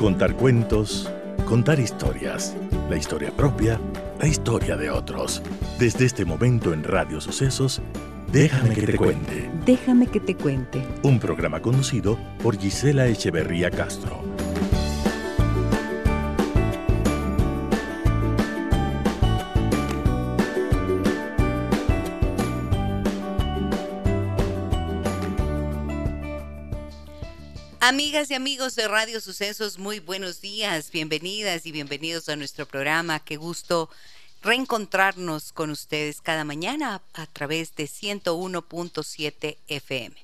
Contar cuentos, contar historias, la historia propia, la historia de otros. Desde este momento en Radio Sucesos, Déjame que te cuente. Déjame que te cuente. Un programa conducido por Gisela Echeverría Castro. Amigas y amigos de Radio Sucesos, muy buenos días, bienvenidas y bienvenidos a nuestro programa. Qué gusto reencontrarnos con ustedes cada mañana a través de 101.7 FM.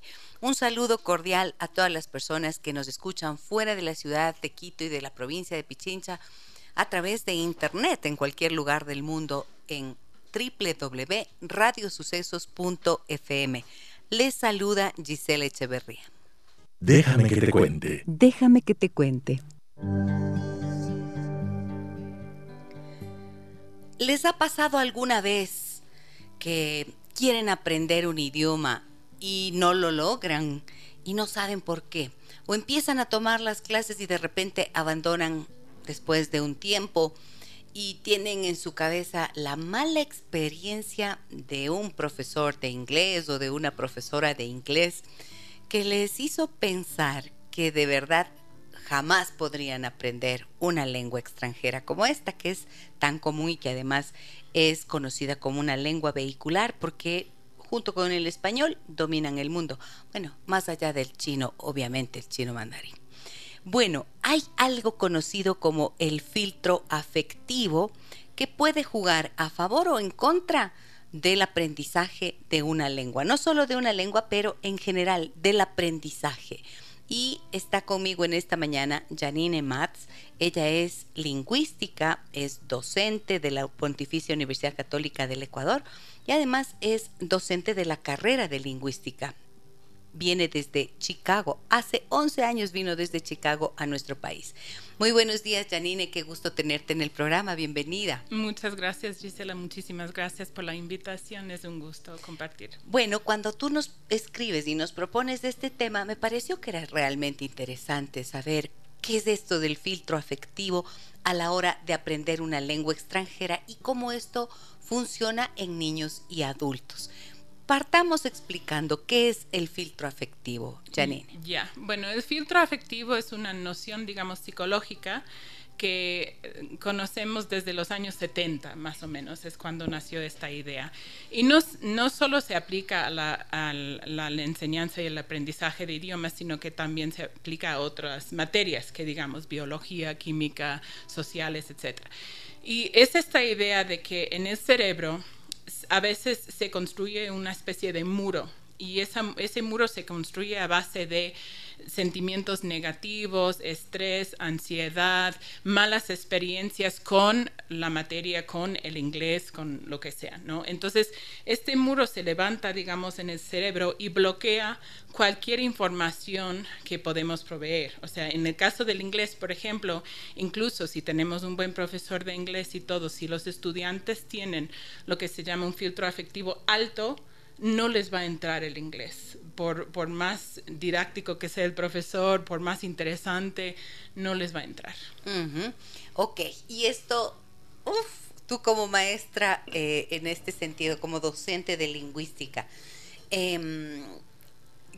Un saludo cordial a todas las personas que nos escuchan fuera de la ciudad de Quito y de la provincia de Pichincha a través de internet en cualquier lugar del mundo en www.radiosucesos.fm. Les saluda Gisela Echeverría. Déjame que te cuente. Déjame que te cuente. ¿Les ha pasado alguna vez que quieren aprender un idioma y no lo logran y no saben por qué? O empiezan a tomar las clases y de repente abandonan después de un tiempo y tienen en su cabeza la mala experiencia de un profesor de inglés o de una profesora de inglés que les hizo pensar que de verdad jamás podrían aprender una lengua extranjera como esta, que es tan común y que además es conocida como una lengua vehicular porque junto con el español dominan el mundo. Bueno, más allá del chino, obviamente el chino mandarín. Bueno, hay algo conocido como el filtro afectivo que puede jugar a favor o en contra del aprendizaje de una lengua, no solo de una lengua, pero en general del aprendizaje. Y está conmigo en esta mañana Janine Matz. Ella es lingüística, es docente de la Pontificia Universidad Católica del Ecuador y además es docente de la carrera de lingüística viene desde Chicago. Hace 11 años vino desde Chicago a nuestro país. Muy buenos días, Janine. Qué gusto tenerte en el programa. Bienvenida. Muchas gracias, Gisela. Muchísimas gracias por la invitación. Es un gusto compartir. Bueno, cuando tú nos escribes y nos propones este tema, me pareció que era realmente interesante saber qué es esto del filtro afectivo a la hora de aprender una lengua extranjera y cómo esto funciona en niños y adultos. Partamos explicando qué es el filtro afectivo, Janine. Ya, bueno, el filtro afectivo es una noción, digamos, psicológica que eh, conocemos desde los años 70, más o menos, es cuando nació esta idea. Y no, no solo se aplica a la, a la, enseñanza y el aprendizaje de idiomas, sino que también se aplica a otras materias, que digamos, biología, química, sociales, etc. Y es esta idea de que en el cerebro a veces se construye una especie de muro y ese muro se construye a base de sentimientos negativos, estrés, ansiedad, malas experiencias con la materia, con el inglés, con lo que sea, ¿no? Entonces, este muro se levanta, digamos, en el cerebro y bloquea cualquier información que podemos proveer. O sea, en el caso del inglés, por ejemplo, incluso si tenemos un buen profesor de inglés y todo, si los estudiantes tienen lo que se llama un filtro afectivo alto, no les va a entrar el inglés. Por, por, más didáctico que sea el profesor, por más interesante, no les va a entrar. Ok, y esto, uff, tú como maestra eh, en este sentido, como docente de lingüística, eh,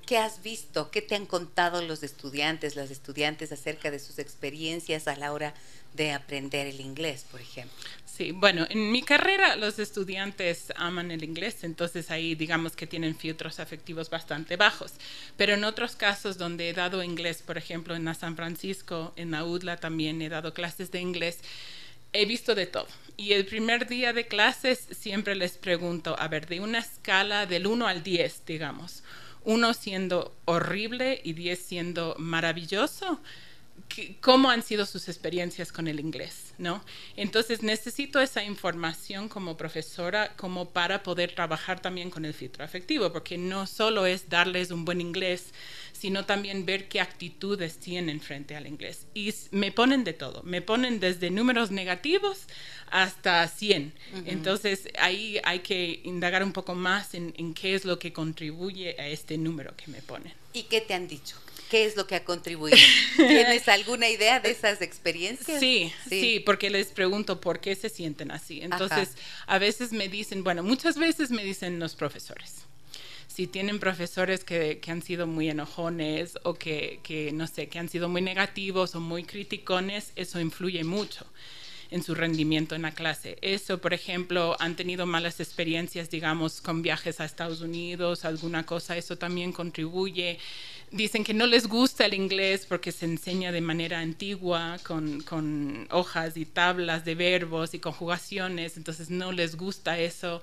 ¿Qué has visto? ¿Qué te han contado los estudiantes, las estudiantes acerca de sus experiencias a la hora de aprender el inglés, por ejemplo? Sí, bueno, en mi carrera los estudiantes aman el inglés, entonces ahí digamos que tienen filtros afectivos bastante bajos. Pero en otros casos donde he dado inglés, por ejemplo en San Francisco, en la también he dado clases de inglés, he visto de todo. Y el primer día de clases siempre les pregunto, a ver, de una escala del 1 al 10, digamos uno siendo horrible y diez siendo maravilloso, cómo han sido sus experiencias con el inglés, ¿no? Entonces necesito esa información como profesora como para poder trabajar también con el filtro afectivo, porque no solo es darles un buen inglés, sino también ver qué actitudes tienen frente al inglés. Y me ponen de todo, me ponen desde números negativos hasta 100. Entonces ahí hay que indagar un poco más en, en qué es lo que contribuye a este número que me ponen. ¿Y qué te han dicho? ¿Qué es lo que ha contribuido? ¿Tienes alguna idea de esas experiencias? Sí, sí, porque les pregunto por qué se sienten así. Entonces, a veces me dicen, bueno, muchas veces me dicen los profesores. Si tienen profesores que, que han sido muy enojones o que, que, no sé, que han sido muy negativos o muy criticones, eso influye mucho en su rendimiento en la clase. Eso, por ejemplo, han tenido malas experiencias, digamos, con viajes a Estados Unidos, alguna cosa, eso también contribuye. Dicen que no les gusta el inglés porque se enseña de manera antigua, con, con hojas y tablas de verbos y conjugaciones, entonces no les gusta eso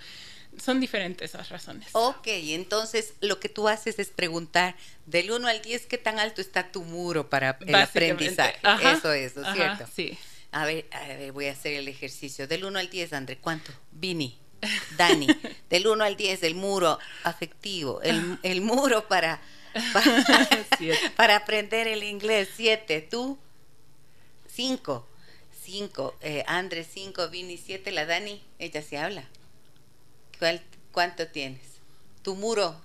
son diferentes las razones. Ok, entonces lo que tú haces es preguntar del 1 al 10 qué tan alto está tu muro para el aprendizaje. Eso es, ¿cierto? Sí. A ver, a ver, voy a hacer el ejercicio. Del 1 al 10, André, ¿cuánto? Vini, Dani, del 1 al 10, el muro afectivo, el, el muro para, para, aprender el inglés, 7. ¿Tú? 5. 5. Eh, André, 5. Vini, 7. La Dani, ella se habla. ¿Cuál, ¿Cuánto tienes? Tu muro,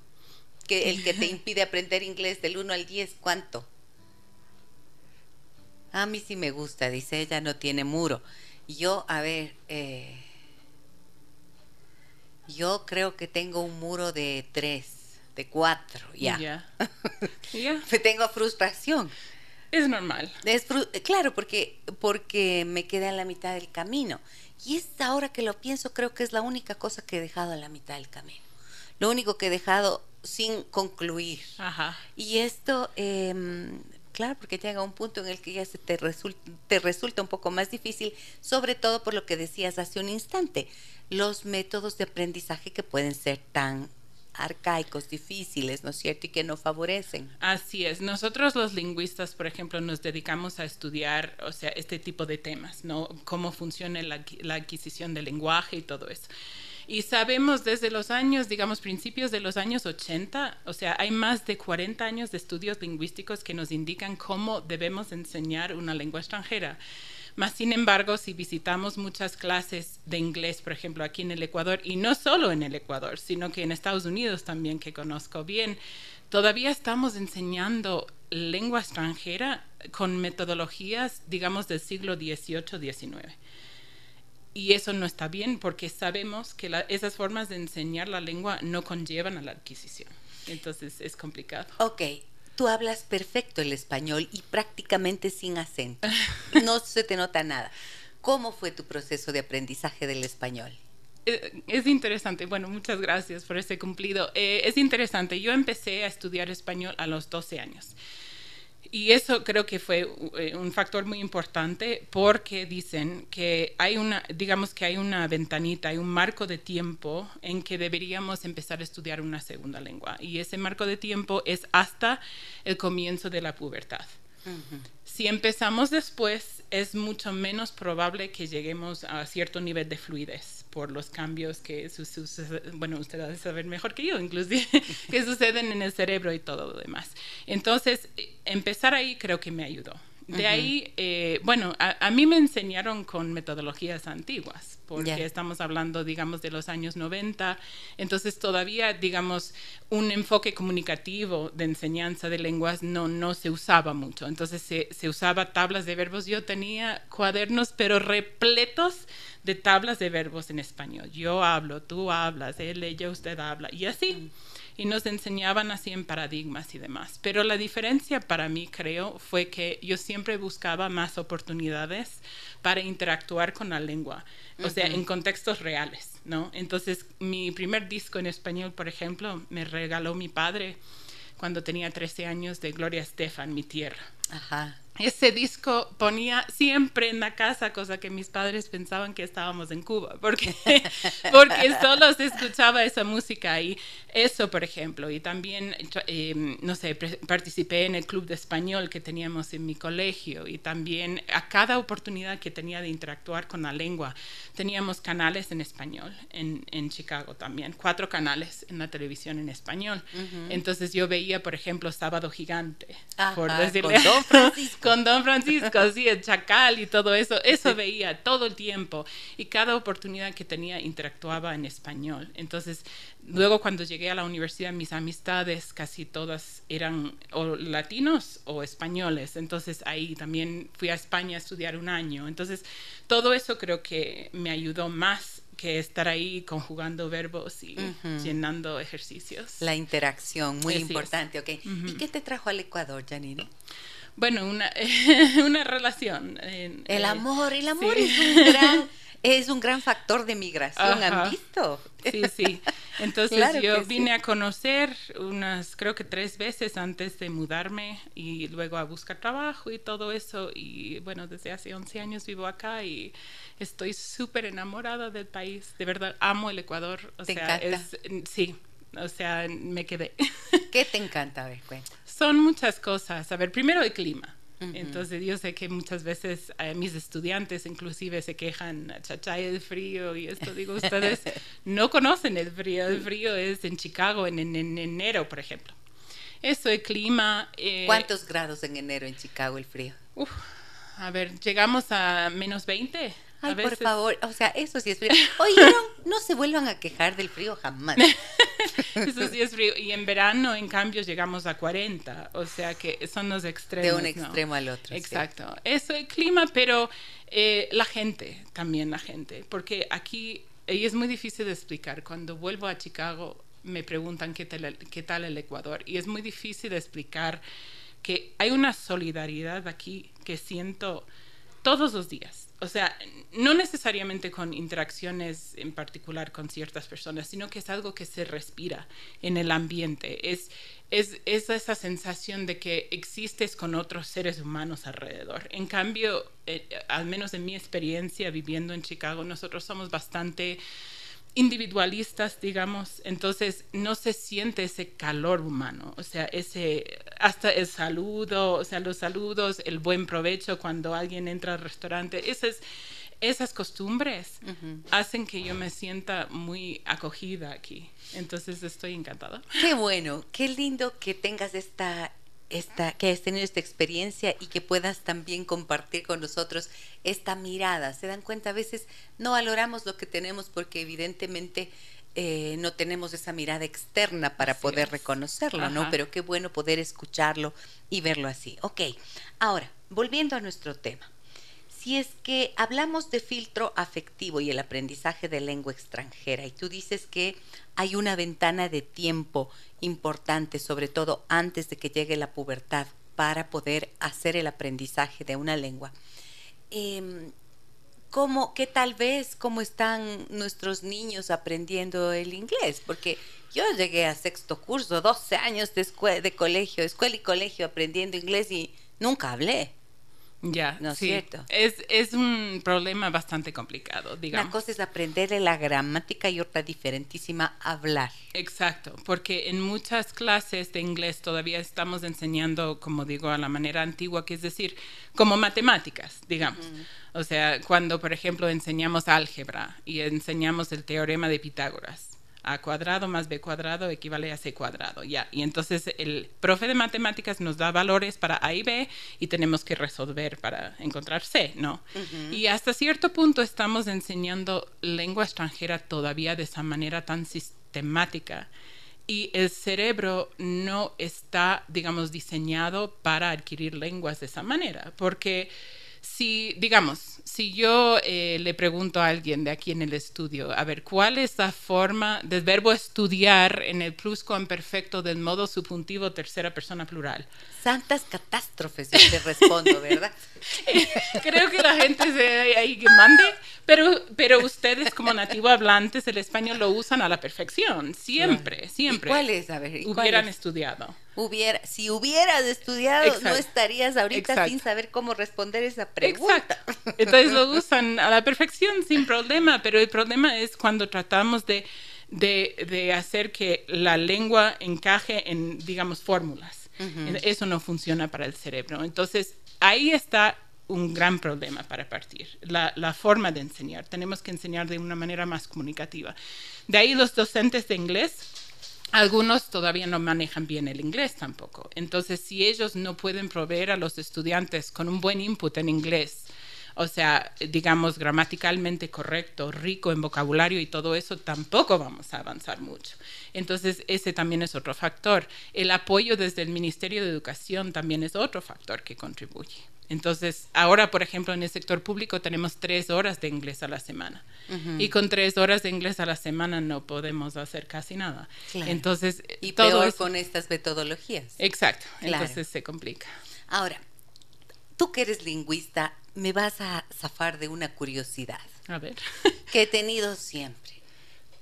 que el que te impide aprender inglés del 1 al 10, ¿cuánto? A mí sí me gusta, dice ella, no tiene muro. Yo, a ver, eh, yo creo que tengo un muro de tres, de cuatro, ya. Ya. tengo frustración. Es normal. Es claro, porque, porque me quedé a la mitad del camino. Y es ahora que lo pienso, creo que es la única cosa que he dejado a la mitad del camino. Lo único que he dejado sin concluir. Ajá. Y esto, eh, Claro, porque llega un punto en el que ya se te resulta, te resulta un poco más difícil, sobre todo por lo que decías hace un instante, los métodos de aprendizaje que pueden ser tan arcaicos, difíciles, ¿no es cierto? Y que no favorecen. Así es. Nosotros los lingüistas, por ejemplo, nos dedicamos a estudiar, o sea, este tipo de temas, ¿no? Cómo funciona la, la adquisición del lenguaje y todo eso. Y sabemos desde los años, digamos, principios de los años 80, o sea, hay más de 40 años de estudios lingüísticos que nos indican cómo debemos enseñar una lengua extranjera. Más sin embargo, si visitamos muchas clases de inglés, por ejemplo, aquí en el Ecuador, y no solo en el Ecuador, sino que en Estados Unidos también, que conozco bien, todavía estamos enseñando lengua extranjera con metodologías, digamos, del siglo XVIII-XIX y eso no está bien porque sabemos que esas formas de enseñar la lengua no conllevan a la adquisición. Entonces es complicado. Ok, tú hablas perfecto el español y prácticamente sin acento. No se te nota nada. ¿Cómo fue tu proceso de aprendizaje del español? Eh, es interesante, bueno, muchas gracias por ese cumplido. Eh, es interesante, yo empecé a estudiar español a los 12 años. Y eso creo que fue eh, un factor muy importante porque dicen que hay una, digamos que hay una ventanita, hay un marco de tiempo en que deberíamos empezar a estudiar una segunda lengua. Y ese marco de tiempo es hasta el comienzo de la pubertad. Si empezamos después, es mucho menos probable que lleguemos a cierto nivel de fluidez por los cambios que suceden, bueno, usted debe saber mejor que yo, inclusive, que suceden en el cerebro y todo lo demás. Entonces, empezar ahí creo que me ayudó. De ahí, eh, bueno, a, mí me enseñaron con metodologías antiguas, porque estamos hablando, digamos, de los años 90, entonces todavía, digamos, un enfoque comunicativo de enseñanza de lenguas no, no se usaba mucho, entonces se, se usaba tablas de verbos, yo tenía cuadernos, pero repletos de tablas de verbos en español. Yo hablo, tú hablas, él, ella, usted habla, y así. Mm y nos enseñaban así en paradigmas y demás. Pero la diferencia para mí, creo, fue que yo siempre buscaba más oportunidades para interactuar con la lengua, o sea, en contextos reales, ¿no? Entonces, mi primer disco en español, por ejemplo, me regaló mi padre cuando tenía 13 años de Gloria Estefan, Mi Tierra. Ajá ese disco ponía siempre en la casa, cosa que mis padres pensaban que estábamos en Cuba, porque, porque solo se escuchaba esa música y eso, por ejemplo. Y también, eh, no sé, participé en el club de español que teníamos en mi colegio y también a cada oportunidad que tenía de interactuar con la lengua, teníamos canales en español en, en Chicago también, cuatro canales en la televisión en español. Entonces yo veía, por ejemplo, Sábado Gigante, por decirle. Don Francisco. con Don Francisco, sí, el chacal y todo eso. Eso veía todo el tiempo. Y cada oportunidad que tenía interactuaba en español. Entonces, luego cuando llegué a la universidad, mis amistades casi todas eran o latinos o españoles. Entonces, ahí también fui a España a estudiar un año. Entonces, todo eso creo que me ayudó más que estar ahí conjugando verbos y llenando ejercicios. La interacción, muy importante, ok. ¿Y qué te trajo al Ecuador, Janine? Bueno, una, una relación. el eh, amor, el amor es un gran es un gran factor de migración, ¿han visto? Sí, sí. Entonces yo vine a conocer unas, creo que tres veces antes de mudarme y luego a buscar trabajo y todo eso. Y bueno, desde hace 11 años vivo acá y estoy súper enamorada del país. De verdad, amo el Ecuador. O ¿Te sea, encanta? sí, o sea, me quedé. ¿Qué te encanta? A ver, Son muchas cosas. A ver, primero el clima. Entonces yo sé que muchas veces eh, mis estudiantes inclusive se quejan, chachay, el frío y esto. Digo, ustedes no conocen el frío. El frío es en Chicago en, enero, por ejemplo. Eso, el clima. Eh, ¿Cuántos grados en enero en Chicago el frío? a ver, llegamos a menos 20. Ay, por favor, o sea, eso sí es frío. Oye, no, se vuelvan a quejar del frío jamás. eso sí es frío. Y en verano, en cambio, llegamos a 40. O sea que son los extremos. De un extremo al otro. Exacto. Eso, el clima, pero eh, la gente, también la gente. Porque aquí, y es muy difícil de explicar. Cuando vuelvo a Chicago, me preguntan qué tal, qué tal el Ecuador. Y es muy difícil de explicar que hay una solidaridad aquí que siento todos los días o sea, no necesariamente con interacciones en particular con ciertas personas, sino que es algo que se respira en el ambiente. Es, es, esa sensación de que existes con otros seres humanos alrededor. En cambio, eh, al menos en mi experiencia viviendo en Chicago, nosotros somos bastante individualistas, digamos, entonces no se siente ese calor humano, o sea, ese hasta el saludo, o sea, los saludos, el buen provecho cuando alguien entra al restaurante, esas esas costumbres hacen que yo me sienta muy acogida aquí. Entonces estoy encantada. Qué bueno, qué lindo que tengas esta esta, que has tenido esta experiencia y que puedas también compartir con nosotros esta mirada. Se dan cuenta, a veces no valoramos lo que tenemos porque evidentemente eh, no tenemos esa mirada externa para poder reconocerlo, ¿no? Pero qué bueno poder escucharlo y verlo así. Ok, ahora, volviendo a nuestro tema. Si es que hablamos de filtro afectivo y el aprendizaje de lengua extranjera, y tú dices que hay una ventana de tiempo importante, sobre todo antes de que llegue la pubertad, para poder hacer el aprendizaje de una lengua. Eh, ¿cómo, ¿Qué tal vez, cómo están nuestros niños aprendiendo el inglés? Porque yo llegué a sexto curso, 12 años de, de colegio, escuela y colegio aprendiendo inglés y nunca hablé. Ya, ¿no es cierto? Es, es un problema bastante complicado, digamos. Una cosa es aprender la gramática y otra diferentísima, hablar. Exacto, porque en muchas clases de inglés todavía estamos enseñando, como digo, a la manera antigua, que es decir, como matemáticas, digamos. O sea, cuando, por ejemplo, enseñamos álgebra y enseñamos el teorema de Pitágoras a cuadrado más b cuadrado equivale a c cuadrado, ya. Y entonces el profe de matemáticas nos da valores para a y b y tenemos que resolver para encontrar c, ¿no? Y hasta cierto punto estamos enseñando lengua extranjera todavía de esa manera tan sistemática y el cerebro no está, digamos, diseñado para adquirir lenguas de esa manera, porque si, digamos, si yo eh, le pregunto a alguien de aquí en el estudio, a ver, ¿cuál es la forma del verbo estudiar en el pluscuamperfecto del modo subjuntivo tercera persona plural? Santas catástrofes, yo te respondo, ¿verdad? Creo que la gente se ahí que mande, pero, pero ustedes como nativo hablantes el español lo usan a la perfección, siempre, siempre. ¿Cuál es? A ver, hubieran estudiado. Hubiera, si hubieras estudiado, no estarías ahorita sin saber cómo responder esa pregunta. Entonces lo usan a la perfección sin problema, pero el problema es cuando tratamos de, de, hacer que la lengua encaje en, digamos, fórmulas. Eso no funciona para el cerebro. Entonces, ahí está un gran problema para partir, la, la, forma de enseñar. Tenemos que enseñar de una manera más comunicativa. De ahí los docentes de inglés algunos todavía no manejan bien el inglés tampoco. Entonces, si ellos no pueden proveer a los estudiantes con un buen input en inglés, o sea, digamos, gramaticalmente correcto, rico en vocabulario y todo eso, tampoco vamos a avanzar mucho. Entonces, ese también es otro factor. El apoyo desde el Ministerio de Educación también es otro factor que contribuye. Entonces, ahora, por ejemplo, en el sector público tenemos tres horas de inglés a la semana. Y con tres horas de inglés a la semana no podemos hacer casi nada. Entonces, y todo peor con estas metodologías. Exacto. Entonces se complica. Ahora, tú que eres lingüista, me vas a zafar de una curiosidad. A ver. que he tenido siempre.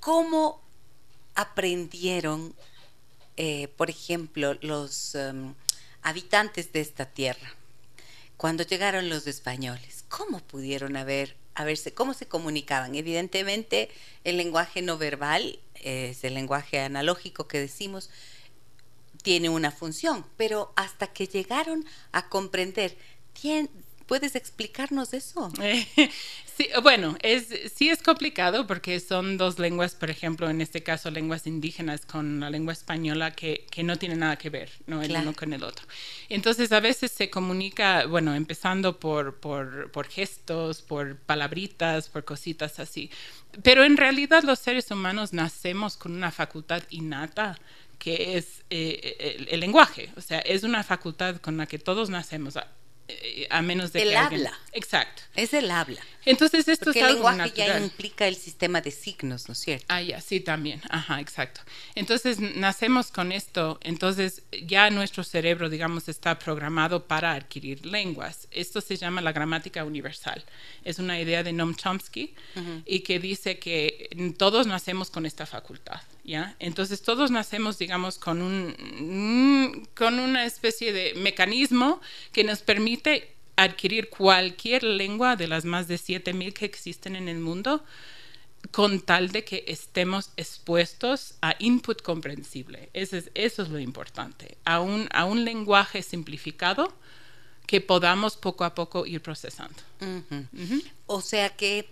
¿Cómo aprendieron, eh, por ejemplo, los em, habitantes de esta tierra cuando llegaron los españoles? ¿Cómo pudieron haber, haberse, cómo se comunicaban? Evidentemente, el lenguaje no verbal, es el lenguaje analógico que decimos, tiene una función, pero hasta que llegaron a comprender, ¿Puedes explicarnos eso? sí, bueno, es, sí es complicado porque son dos lenguas, por ejemplo, en este caso lenguas indígenas con la lengua española que, que no tienen nada que ver, ¿no? El uno con el otro. Entonces a veces se comunica, bueno, empezando por, por, por gestos, por palabritas, por cositas así. Pero en realidad los seres humanos nacemos con una facultad innata que es eh, el, el, lenguaje, o sea, es una facultad con la que todos nacemos. Eh, a menos de el que habla. Exacto. Es el habla. Entonces esto Porque es el algo lenguaje natural. ya implica el sistema de signos, ¿no es cierto? Ah, ya, sí, también. Ajá, exacto. Entonces nacemos con esto, entonces ya nuestro cerebro, digamos, está programado para adquirir lenguas. Esto se llama la gramática universal. Es una idea de Noam Chomsky y que dice que todos nacemos con esta facultad. ¿Ya? Entonces todos nacemos, digamos, con, un, con una especie de mecanismo que nos permite adquirir cualquier lengua de las más de 7.000 que existen en el mundo con tal de que estemos expuestos a input comprensible. Eso es, eso es lo importante, a un, a un lenguaje simplificado que podamos poco a poco ir procesando. Uh -huh. Uh -huh. O sea que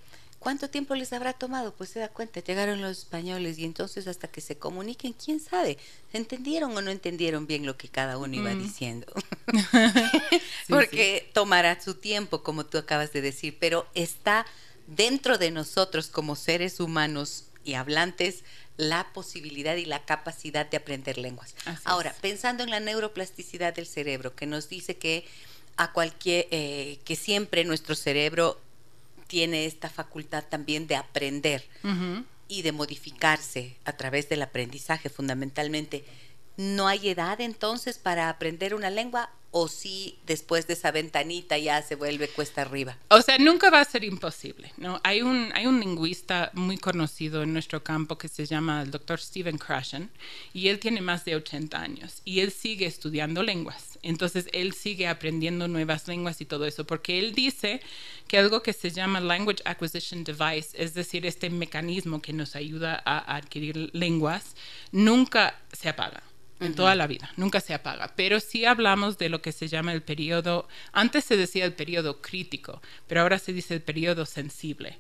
¿Cuánto tiempo les habrá tomado? Pues se da cuenta, llegaron los españoles y entonces hasta que se comuniquen, quién sabe, ¿entendieron o no entendieron bien lo que cada uno iba mm. diciendo? sí, Porque sí. tomará su tiempo, como tú acabas de decir, pero está dentro de nosotros como seres humanos y hablantes la posibilidad y la capacidad de aprender lenguas. Así Ahora, es. pensando en la neuroplasticidad del cerebro, que nos dice que a cualquier, eh, que siempre nuestro cerebro tiene esta facultad también de aprender uh -huh. y de modificarse a través del aprendizaje fundamentalmente. ¿No hay edad entonces para aprender una lengua o si después de esa ventanita ya se vuelve cuesta arriba? O sea, nunca va a ser imposible, ¿no? Hay un, hay un lingüista muy conocido en nuestro campo que se llama el doctor Stephen Krashen y él tiene más de 80 años y él sigue estudiando lenguas. Entonces, él sigue aprendiendo nuevas lenguas y todo eso, porque él dice que algo que se llama Language Acquisition Device, es decir, este mecanismo que nos ayuda a adquirir lenguas, nunca se apaga en uh -huh. toda la vida, nunca se apaga. Pero sí hablamos de lo que se llama el periodo, antes se decía el periodo crítico, pero ahora se dice el periodo sensible,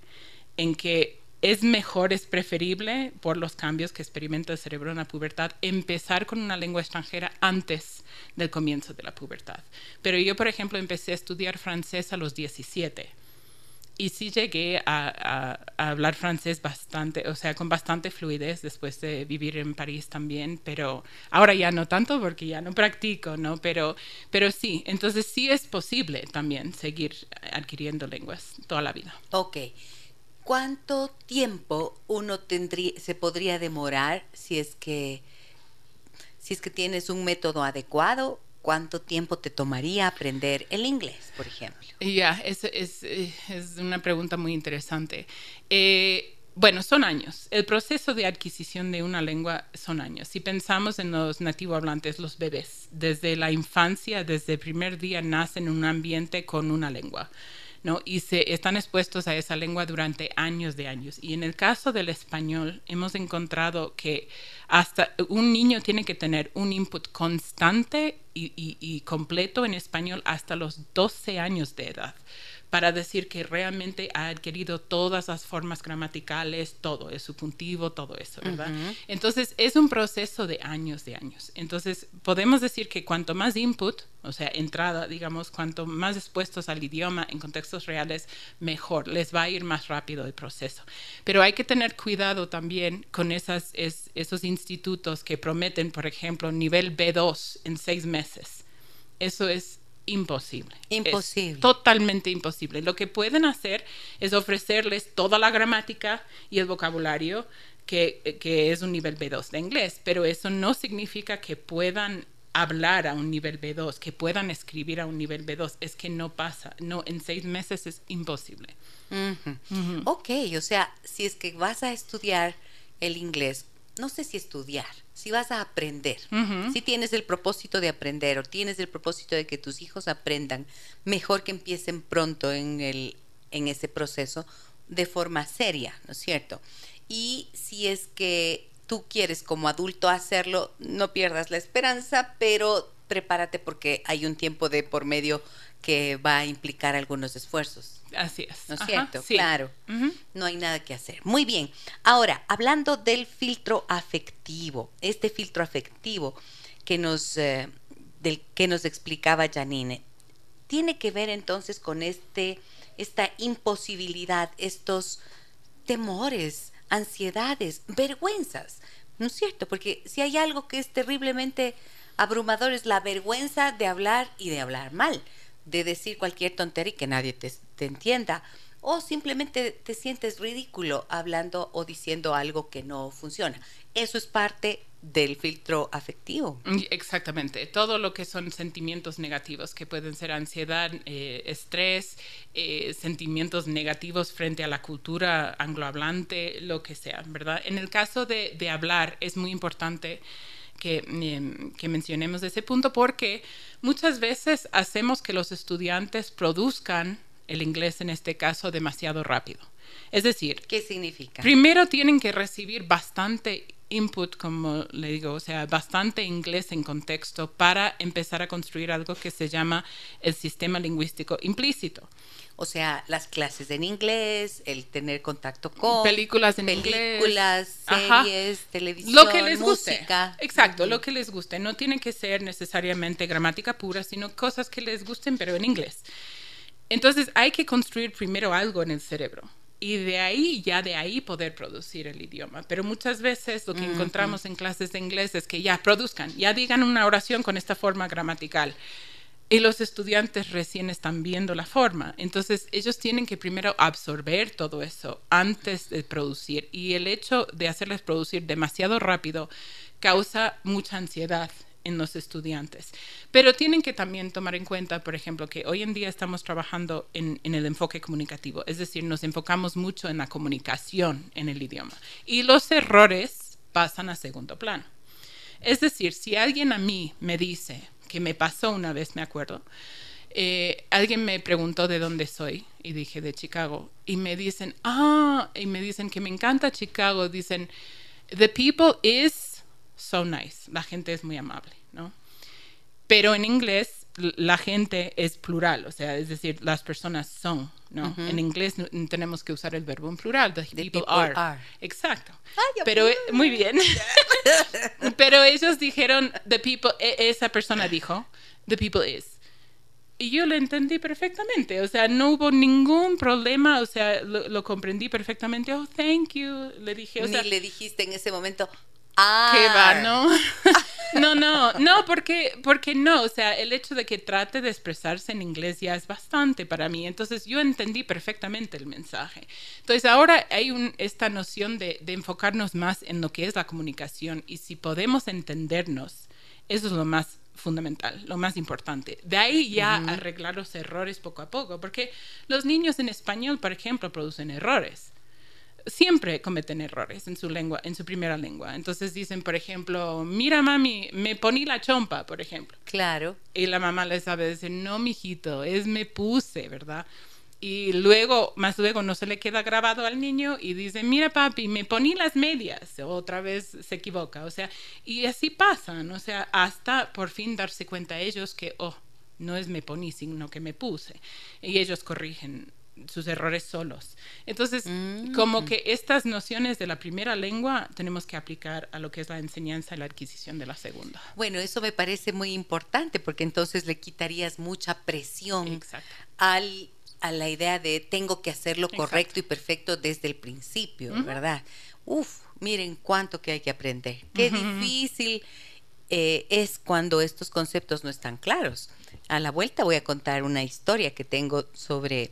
en que es mejor, es preferible, por los cambios que experimenta el cerebro en la pubertad, empezar con una lengua extranjera antes del comienzo de la pubertad. Pero yo, por ejemplo, empecé a estudiar francés a los 17 y sí llegué a, hablar francés bastante, o sea, con bastante fluidez después de vivir en París también, pero ahora ya no tanto porque ya no practico, ¿no? Pero, pero sí, entonces sí es posible también seguir adquiriendo lenguas toda la vida. Ok. ¿Cuánto tiempo uno tendría, se podría demorar si es que, si es que tienes un método adecuado ¿cuánto tiempo te tomaría aprender el inglés, por ejemplo? Ya, yeah, es, es, es, una pregunta muy interesante. Eh, bueno, son años. El proceso de adquisición de una lengua son años. Si pensamos en los nativo hablantes, los bebés, desde la infancia, desde el primer día, nacen en un ambiente con una lengua. ¿No? y se están expuestos a esa lengua durante años de años. Y en el caso del español, hemos encontrado que hasta un niño tiene que tener un input constante y, y, completo en español hasta los 12 años de edad para decir que realmente ha adquirido todas las formas gramaticales, todo, el subjuntivo, todo eso, ¿verdad? Entonces, es un proceso de años, de años. Entonces, podemos decir que cuanto más input, o sea, entrada, digamos, cuanto más expuestos al idioma en contextos reales, mejor, les va a ir más rápido el proceso. Pero hay que tener cuidado también con esas, esos institutos que prometen, por ejemplo, nivel B2 en seis meses. Eso es imposible. Imposible. totalmente imposible. Lo que pueden hacer es ofrecerles toda la gramática y el vocabulario que, que, es un nivel B2 de inglés, pero eso no significa que puedan hablar a un nivel B2, que puedan escribir a un nivel B2. Es que no pasa. No, en seis meses es imposible. Ok, o sea, si es que vas a estudiar el inglés, no sé si estudiar, si vas a aprender, si tienes el propósito de aprender o tienes el propósito de que tus hijos aprendan, mejor que empiecen pronto en, el, en ese proceso de forma seria, ¿no es cierto? Y si es que tú quieres como adulto hacerlo, no pierdas la esperanza, pero prepárate porque hay un tiempo de por medio que va a implicar algunos esfuerzos. Así es. ¿No es cierto? Claro. No hay nada que hacer. Muy bien. Ahora, hablando del filtro afectivo, este filtro afectivo que nos, eh, del que nos explicaba Janine, tiene que ver entonces con este, esta imposibilidad, estos temores, ansiedades, vergüenzas, ¿no es cierto? Porque si hay algo que es terriblemente abrumador es la vergüenza de hablar y de hablar mal de decir cualquier tontería y que nadie te, entienda. O simplemente te sientes ridículo hablando o diciendo algo que no funciona. Eso es parte del filtro afectivo. Mm, exactamente, todo lo que son sentimientos negativos, que pueden ser ansiedad, eh, estrés, eh, sentimientos negativos frente a la cultura anglohablante, lo que sea, ¿verdad? En el caso de, de hablar, es muy importante Em, que, mencionemos ese punto porque muchas veces hacemos que los estudiantes produzcan el inglés en este caso demasiado rápido. Es decir, ¿qué significa? Primero tienen que recibir bastante input, como le digo, o sea, bastante inglés en contexto para empezar a construir algo que se llama el sistema lingüístico implícito. O sea, las clases en inglés, el tener contacto con películas en películas, series, televisión, lo que les música. Guste. Exacto, lo que les guste. No tiene que ser necesariamente gramática pura, sino cosas que les gusten, pero en inglés. Entonces hay que construir primero algo en el cerebro y de ahí, ya de ahí poder producir el idioma. Pero muchas veces lo que encontramos en clases de inglés es que ya produzcan, ya digan una oración con esta forma gramatical y los estudiantes recién están viendo la forma. Entonces ellos tienen que primero absorber todo eso antes de producir. Y el hecho de hacerles producir demasiado rápido causa mucha ansiedad en los estudiantes. Pero tienen que también tomar en cuenta, por ejemplo, que hoy en día estamos trabajando en, en, el enfoque comunicativo, es decir, nos enfocamos mucho en la comunicación en el idioma. Y los errores pasan a segundo plano. Es decir, si alguien a mí me dice, que me pasó una vez, me acuerdo. Eh, alguien me preguntó de dónde soy y dije de Chicago y me dicen, ah, y me dicen que me encanta Chicago, dicen, the people is so nice, la gente es muy amable, ¿no? Pero en inglés la gente es plural, o sea, es decir, las personas son, ¿no? En inglés tenemos que usar el verbo en plural, the, people, are. Exacto. Pero muy bien. Pero ellos dijeron the people e, esa persona dijo the people is. Y yo lo entendí perfectamente, o sea, no hubo ningún problema, o sea, lo, comprendí perfectamente. Oh, thank you, le dije. O Ni sea, le dijiste en ese momento, ¿Qué va, no? no, no, no, porque, porque no, o sea, el hecho de que trate de expresarse en inglés ya es bastante para mí, entonces yo entendí perfectamente el mensaje. Entonces ahora hay un, esta noción de, de enfocarnos más en lo que es la comunicación y si podemos entendernos, eso es lo más fundamental, lo más importante. De ahí ya arreglar los errores poco a poco, porque los niños en español, por ejemplo, producen errores siempre cometen errores en su lengua, en su primera lengua. Entonces dicen, por ejemplo, mira mami, me poní la chompa, por ejemplo. Claro. Y la mamá le sabe decir, no, mijito, es me puse, ¿verdad? Y luego, más luego, no se le queda grabado al niño y dice, mira papi, me poní las medias. Otra vez se equivoca. O sea, y así pasan, o sea, hasta por fin darse cuenta ellos que, oh, no es me poní, sino que me puse. Y ellos corrigen sus errores solos. Entonces, Mm. como que estas nociones de la primera lengua tenemos que aplicar a lo que es la enseñanza y la adquisición de la segunda. Bueno, eso me parece muy importante porque entonces le quitarías mucha presión Exacto. al, a la idea de tengo que hacerlo Exacto. correcto y perfecto desde el principio. ¿verdad? Uf, miren cuánto que hay que aprender. Qué difícil eh, es cuando estos conceptos no están claros. A la vuelta voy a contar una historia que tengo sobre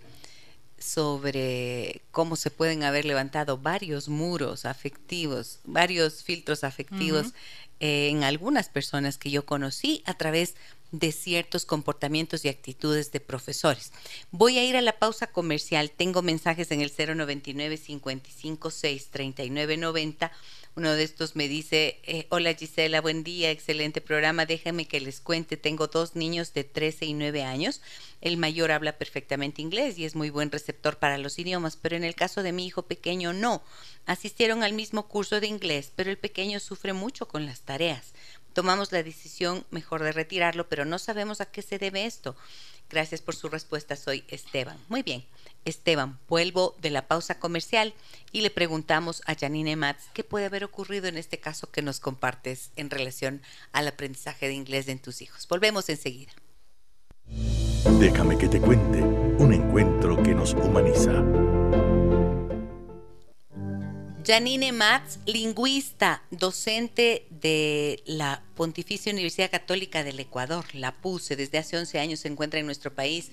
sobre cómo se pueden haber levantado varios muros afectivos, varios filtros afectivos eh, en algunas personas que yo conocí a través de ciertos comportamientos y actitudes de profesores. Voy a ir a la pausa comercial. Tengo mensajes en el 099 55 6 39 90. Uno de estos me dice, eh, hola Gisela, buen día, excelente programa. Déjenme que les cuente, tengo dos niños de 13 y 9 años. El mayor habla perfectamente inglés y es muy buen receptor para los idiomas, pero en el caso de mi hijo pequeño no. Asistieron al mismo curso de inglés, pero el pequeño sufre mucho con las tareas. Tomamos la decisión mejor de retirarlo, pero no sabemos a qué se debe esto. Gracias por su respuesta, soy Esteban. Muy bien, Esteban, vuelvo de la pausa comercial y le preguntamos a Janine Matz qué puede haber ocurrido en este caso que nos compartes en relación al aprendizaje de inglés de tus hijos. Volvemos enseguida. Déjame que te cuente un encuentro que nos humaniza. Janine Matz, lingüista, docente de la Pontificia Universidad Católica del Ecuador, la PUSE, desde hace 11 años se encuentra en nuestro país.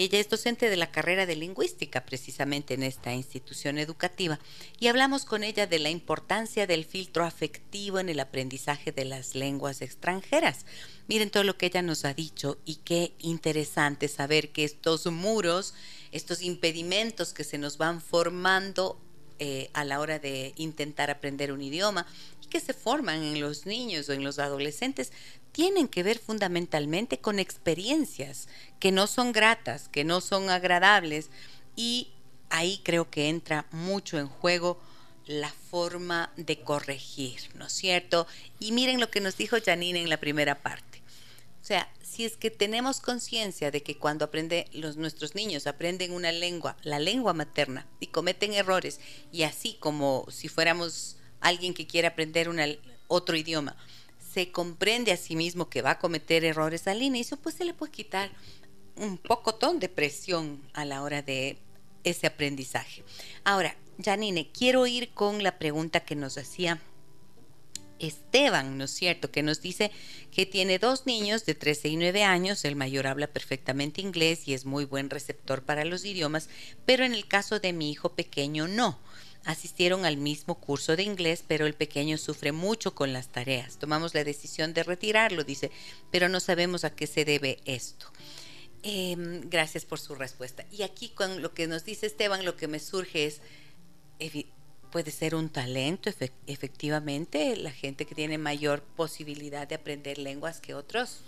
Ella es docente de la carrera de lingüística precisamente en esta institución educativa y hablamos con ella de la importancia del filtro afectivo en el aprendizaje de las lenguas extranjeras. Miren todo lo que ella nos ha dicho y qué interesante saber que estos muros, estos impedimentos que se nos van formando eh, a la hora de intentar aprender un idioma y que se forman en los niños o en los adolescentes tienen que ver fundamentalmente con experiencias que no son gratas, que no son agradables y ahí creo que entra mucho en juego la forma de corregir, ¿no es cierto? Y miren lo que nos dijo Janine en la primera parte. O sea, si es que tenemos conciencia de que cuando aprende los nuestros niños aprenden una lengua, la lengua materna y cometen errores y así como si fuéramos alguien que quiere aprender una, otro idioma, se comprende a sí mismo que va a cometer errores al inicio, pues se le puede quitar un pocotón de presión a la hora de ese aprendizaje. Ahora, Janine, quiero ir con la pregunta que nos hacía Esteban, ¿no es cierto? Que nos dice que tiene dos niños de 13 y 9 años, el mayor habla perfectamente inglés y es muy buen receptor para los idiomas, pero en el caso de mi hijo pequeño no. Asistieron al mismo curso de inglés, pero el pequeño sufre mucho con las tareas. Tomamos la decisión de retirarlo, dice, pero no sabemos a qué se debe esto. Eh, gracias por su respuesta. Y aquí con lo que nos dice Esteban, lo que me surge es, puede ser un talento, efe efectivamente, la gente que tiene mayor posibilidad de aprender lenguas que otros.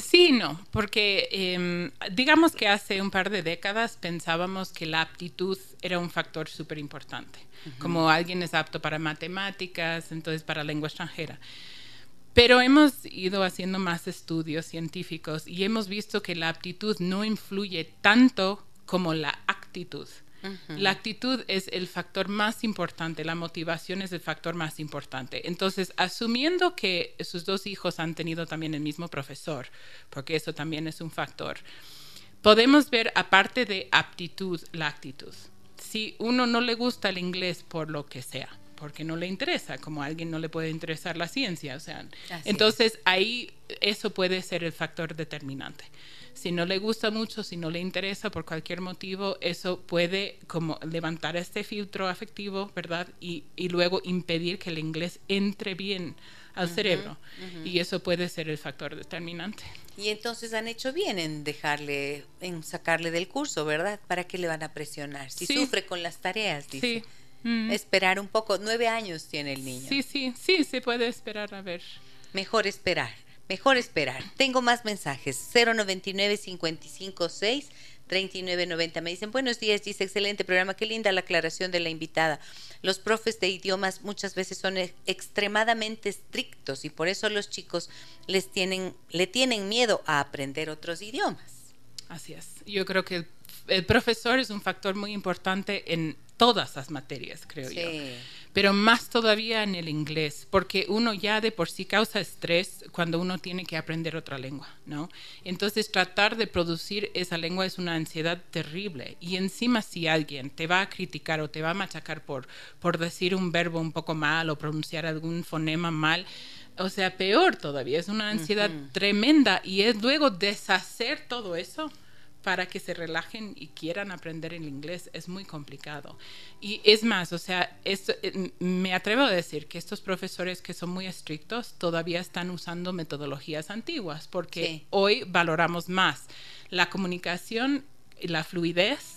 Sí, no, porque eh, digamos que hace un par de décadas pensábamos que la aptitud era un factor súper importante, uh -huh. como alguien es apto para matemáticas, entonces para lengua extranjera. Pero hemos ido haciendo más estudios científicos y hemos visto que la aptitud no influye tanto como la actitud. Uh -huh. La actitud es el factor más importante, la motivación es el factor más importante. Entonces, asumiendo que sus dos hijos han tenido también el mismo profesor, porque eso también es un factor, podemos ver, aparte de aptitud, la actitud. Si uno no le gusta el inglés por lo que sea, porque no le interesa, como a alguien no le puede interesar la ciencia, o sea, Así entonces es. ahí eso puede ser el factor determinante si no le gusta mucho, si no le interesa por cualquier motivo, eso puede como levantar este filtro afectivo, ¿verdad? Y, y luego impedir que el inglés entre bien al uh -huh, cerebro. Uh -huh. Y eso puede ser el factor determinante. Y entonces han hecho bien en dejarle, en sacarle del curso, ¿verdad? ¿Para qué le van a presionar? Si sí. sufre con las tareas, dice. Sí. Mm. Esperar un poco. Nueve años tiene el niño. Sí, sí, sí, se puede esperar a ver. Mejor esperar. Mejor esperar. Tengo más mensajes. 099 556 3990. Me dicen, buenos días, dice, excelente programa, qué linda la aclaración de la invitada. Los profes de idiomas muchas veces son e-, extremadamente estrictos y por eso los chicos les tienen, le tienen miedo a aprender otros idiomas. Así es. Yo creo que el profesor es un factor muy importante en todas las materias, creo yo. Pero más todavía en el inglés, porque uno ya de por sí causa estrés cuando uno tiene que aprender otra lengua, ¿no? Entonces tratar de producir esa lengua es una ansiedad terrible. Y encima si alguien te va a criticar o te va a machacar por, por decir un verbo un poco mal o pronunciar algún fonema mal, o sea, peor todavía, es una ansiedad tremenda y es luego deshacer todo eso para que se relajen y quieran aprender el inglés es muy complicado. Y es más, o sea, eh, me atrevo a decir que estos profesores que son muy estrictos todavía están usando metodologías antiguas, porque hoy valoramos más la comunicación y la fluidez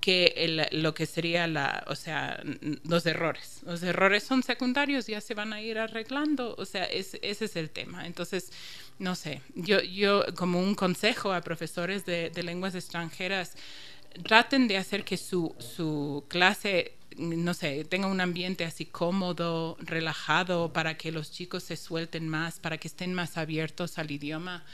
que lo que sería la, o sea, los errores. Los errores son secundarios, ya se van a ir arreglando, o sea, ese es el tema. Entonces, no sé, yo, yo como un consejo a profesores de, lenguas extranjeras, traten de hacer que su, su clase no sé, tenga un ambiente así cómodo, relajado, para que los chicos se suelten más, para que estén más abiertos al idioma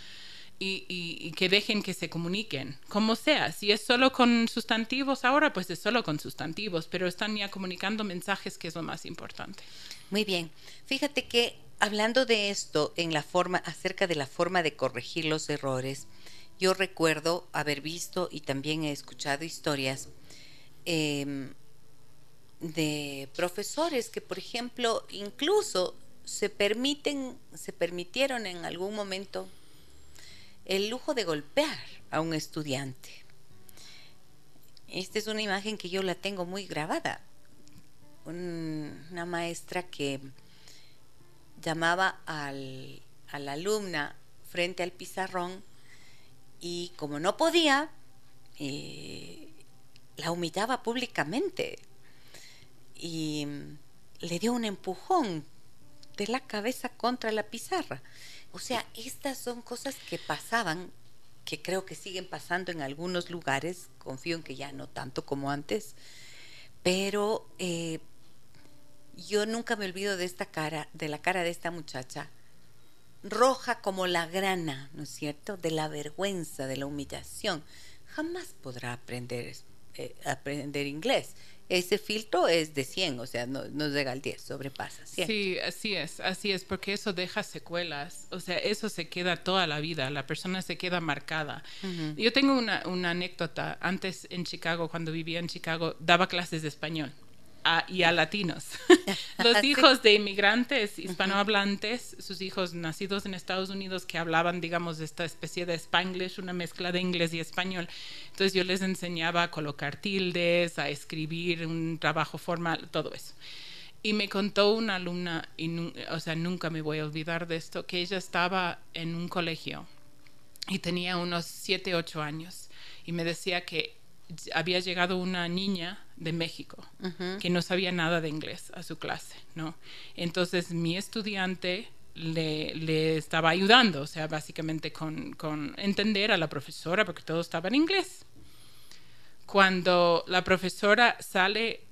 y, que dejen que se comuniquen, como sea. Si es solo con sustantivos ahora, pues es solo con sustantivos, pero están ya comunicando mensajes que es lo más importante. Muy bien. Fíjate que hablando de esto en la forma acerca de la forma de corregir los errores, yo recuerdo haber visto y también he escuchado historias em, de profesores que, por ejemplo, incluso se permiten, se permitieron en algún momento el lujo de golpear a un estudiante. Esta es una imagen que yo la tengo muy grabada. una maestra que llamaba al, a la alumna frente al pizarrón y como no podía, eh, la humillaba públicamente y le dio un empujón de la cabeza contra la pizarra. O sea, estas son cosas que pasaban, que creo que siguen pasando en algunos lugares, confío en que ya no tanto como antes, pero eh, yo nunca me olvido de esta cara, de la cara de esta muchacha, roja como la grana, ¿no es cierto? De la vergüenza, de la humillación. Jamás podrá aprender, eh, aprender inglés ese filtro es de 100, o sea, no, no llega al 10, sobrepasa. Sí, así es, así es, porque eso deja secuelas, o sea, eso se queda toda la vida, la persona se queda marcada. Yo tengo una, una anécdota, antes en Chicago, cuando vivía en Chicago, daba clases de español y a latinos. Los hijos de inmigrantes hispanohablantes, sus hijos nacidos en Estados Unidos que hablaban, digamos, esta especie de spanglish, una mezcla de inglés y español. Entonces yo les enseñaba a colocar tildes, a escribir un trabajo formal, todo eso. Y me contó una alumna, y, o sea, nunca me voy a olvidar de esto, que ella estaba en un colegio y tenía unos 7, 8 años. Y me decía que había llegado una niña de México que no sabía nada de inglés a su clase, ¿no? Entonces mi estudiante le, estaba ayudando, o sea, básicamente con, con, entender a la profesora porque todo estaba en inglés. Cuando la profesora sale,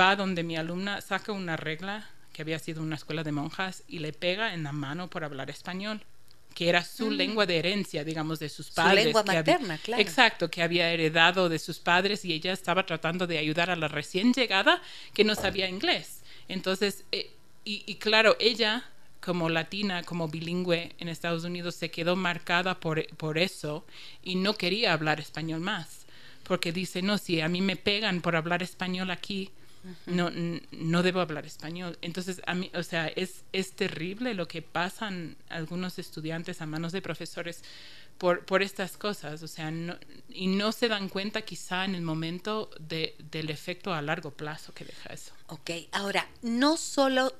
va donde mi alumna, saca una regla que había sido una escuela de monjas y le pega en la mano por hablar español que era su mm. lengua de herencia, digamos, de sus padres. Su lengua materna, claro. Exacto, que había heredado de sus padres y ella estaba tratando de ayudar a la recién llegada que no sabía inglés. Entonces, eh, y, claro, ella como latina, como bilingüe en Estados Unidos, se quedó marcada por, por eso y no quería hablar español más. Porque dice, no, si a mí me pegan por hablar español aquí, no, no debo hablar español. Entonces, a mí, o sea, es, es terrible lo que pasan algunos estudiantes a manos de profesores por, por estas cosas, o sea, y no se dan cuenta quizá en el momento de, del efecto a largo plazo que deja eso. Ok, ahora, no solo,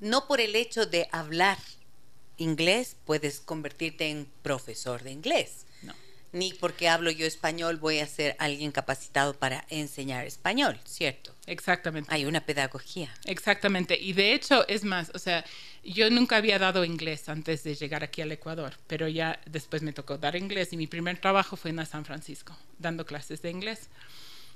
no por el hecho de hablar inglés puedes convertirte en profesor de inglés ni porque hablo yo español voy a ser alguien capacitado para enseñar español, ¿cierto? Exactamente. Hay una pedagogía. Exactamente. Y de hecho, es más, o sea, Yo nunca había dado inglés antes de llegar aquí al Ecuador, pero ya después me tocó dar inglés y mi primer trabajo fue en San Francisco, dando clases de inglés,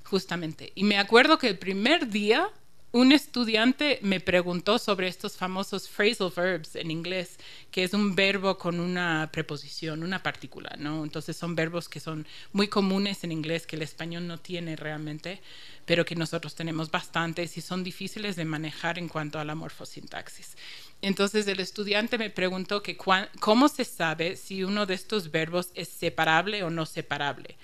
justamente. Y me acuerdo que el primer día un estudiante me preguntó sobre estos famosos phrasal verbs en inglés, que es un verbo con una preposición, una partícula, ¿no? Entonces son verbos que son muy comunes en inglés, que el español no tiene realmente, pero que nosotros tenemos bastantes y son difíciles de manejar en cuanto a la morfosintaxis. Entonces el estudiante me preguntó que cómo se sabe si uno de estos verbos es separable o no separable.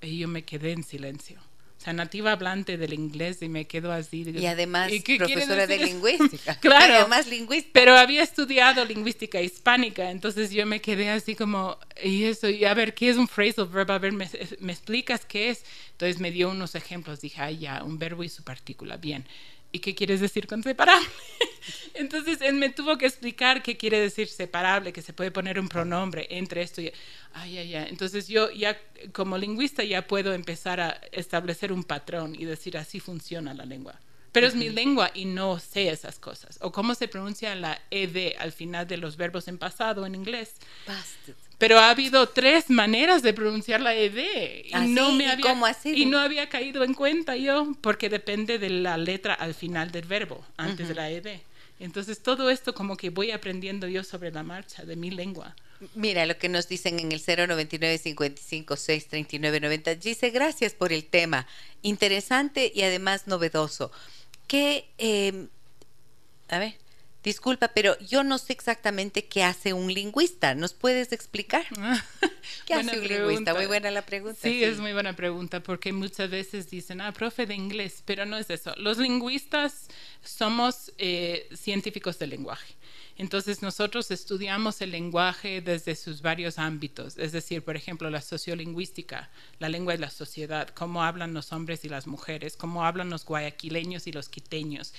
Y yo me quedé en silencio nativa hablante del inglés y me quedo así. Y además profesora de lingüística. claro. Además lingüística. Pero había estudiado lingüística hispánica, entonces yo me quedé así como, y eso, y a ver, ¿qué es un phrasal verb? A ver, ¿me, me explicas qué es? Entonces me dio unos ejemplos, dije, ah, ya, un verbo y su partícula, bien. ¿Y qué quieres decir con separable? Entonces él me tuvo que explicar qué quiere decir separable, que se puede poner un pronombre entre esto y... Ay, ay, ay. Entonces yo ya como lingüista ya puedo empezar a establecer un patrón y decir así funciona la lengua. Pero es mi lengua y no sé esas cosas. O cómo se pronuncia la ed al final de los verbos en pasado en inglés. Pero ha habido tres maneras de pronunciar la ed y ¿Ah, no me había y no había caído en cuenta yo porque depende de la letra al final del verbo antes de la ed. Entonces todo esto como que voy aprendiendo yo sobre la marcha de mi lengua. Mira lo que nos dicen en el 099 55 6 39 90. Dice, gracias por el tema. Interesante y además novedoso. ¿Qué, eh, a ver, disculpa, pero yo no sé exactamente qué hace un lingüista. ¿Nos puedes explicar? ¿Qué hace un lingüista? Muy buena la pregunta. Sí, es muy buena pregunta porque muchas veces dicen, ah, profe de inglés, pero no es eso. Los lingüistas somos eh, científicos del lenguaje. Entonces nosotros estudiamos el lenguaje desde sus varios ámbitos, es decir, por ejemplo, la sociolingüística, la lengua de la sociedad, cómo hablan los hombres y las mujeres, cómo hablan los guayaquileños y los quiteños.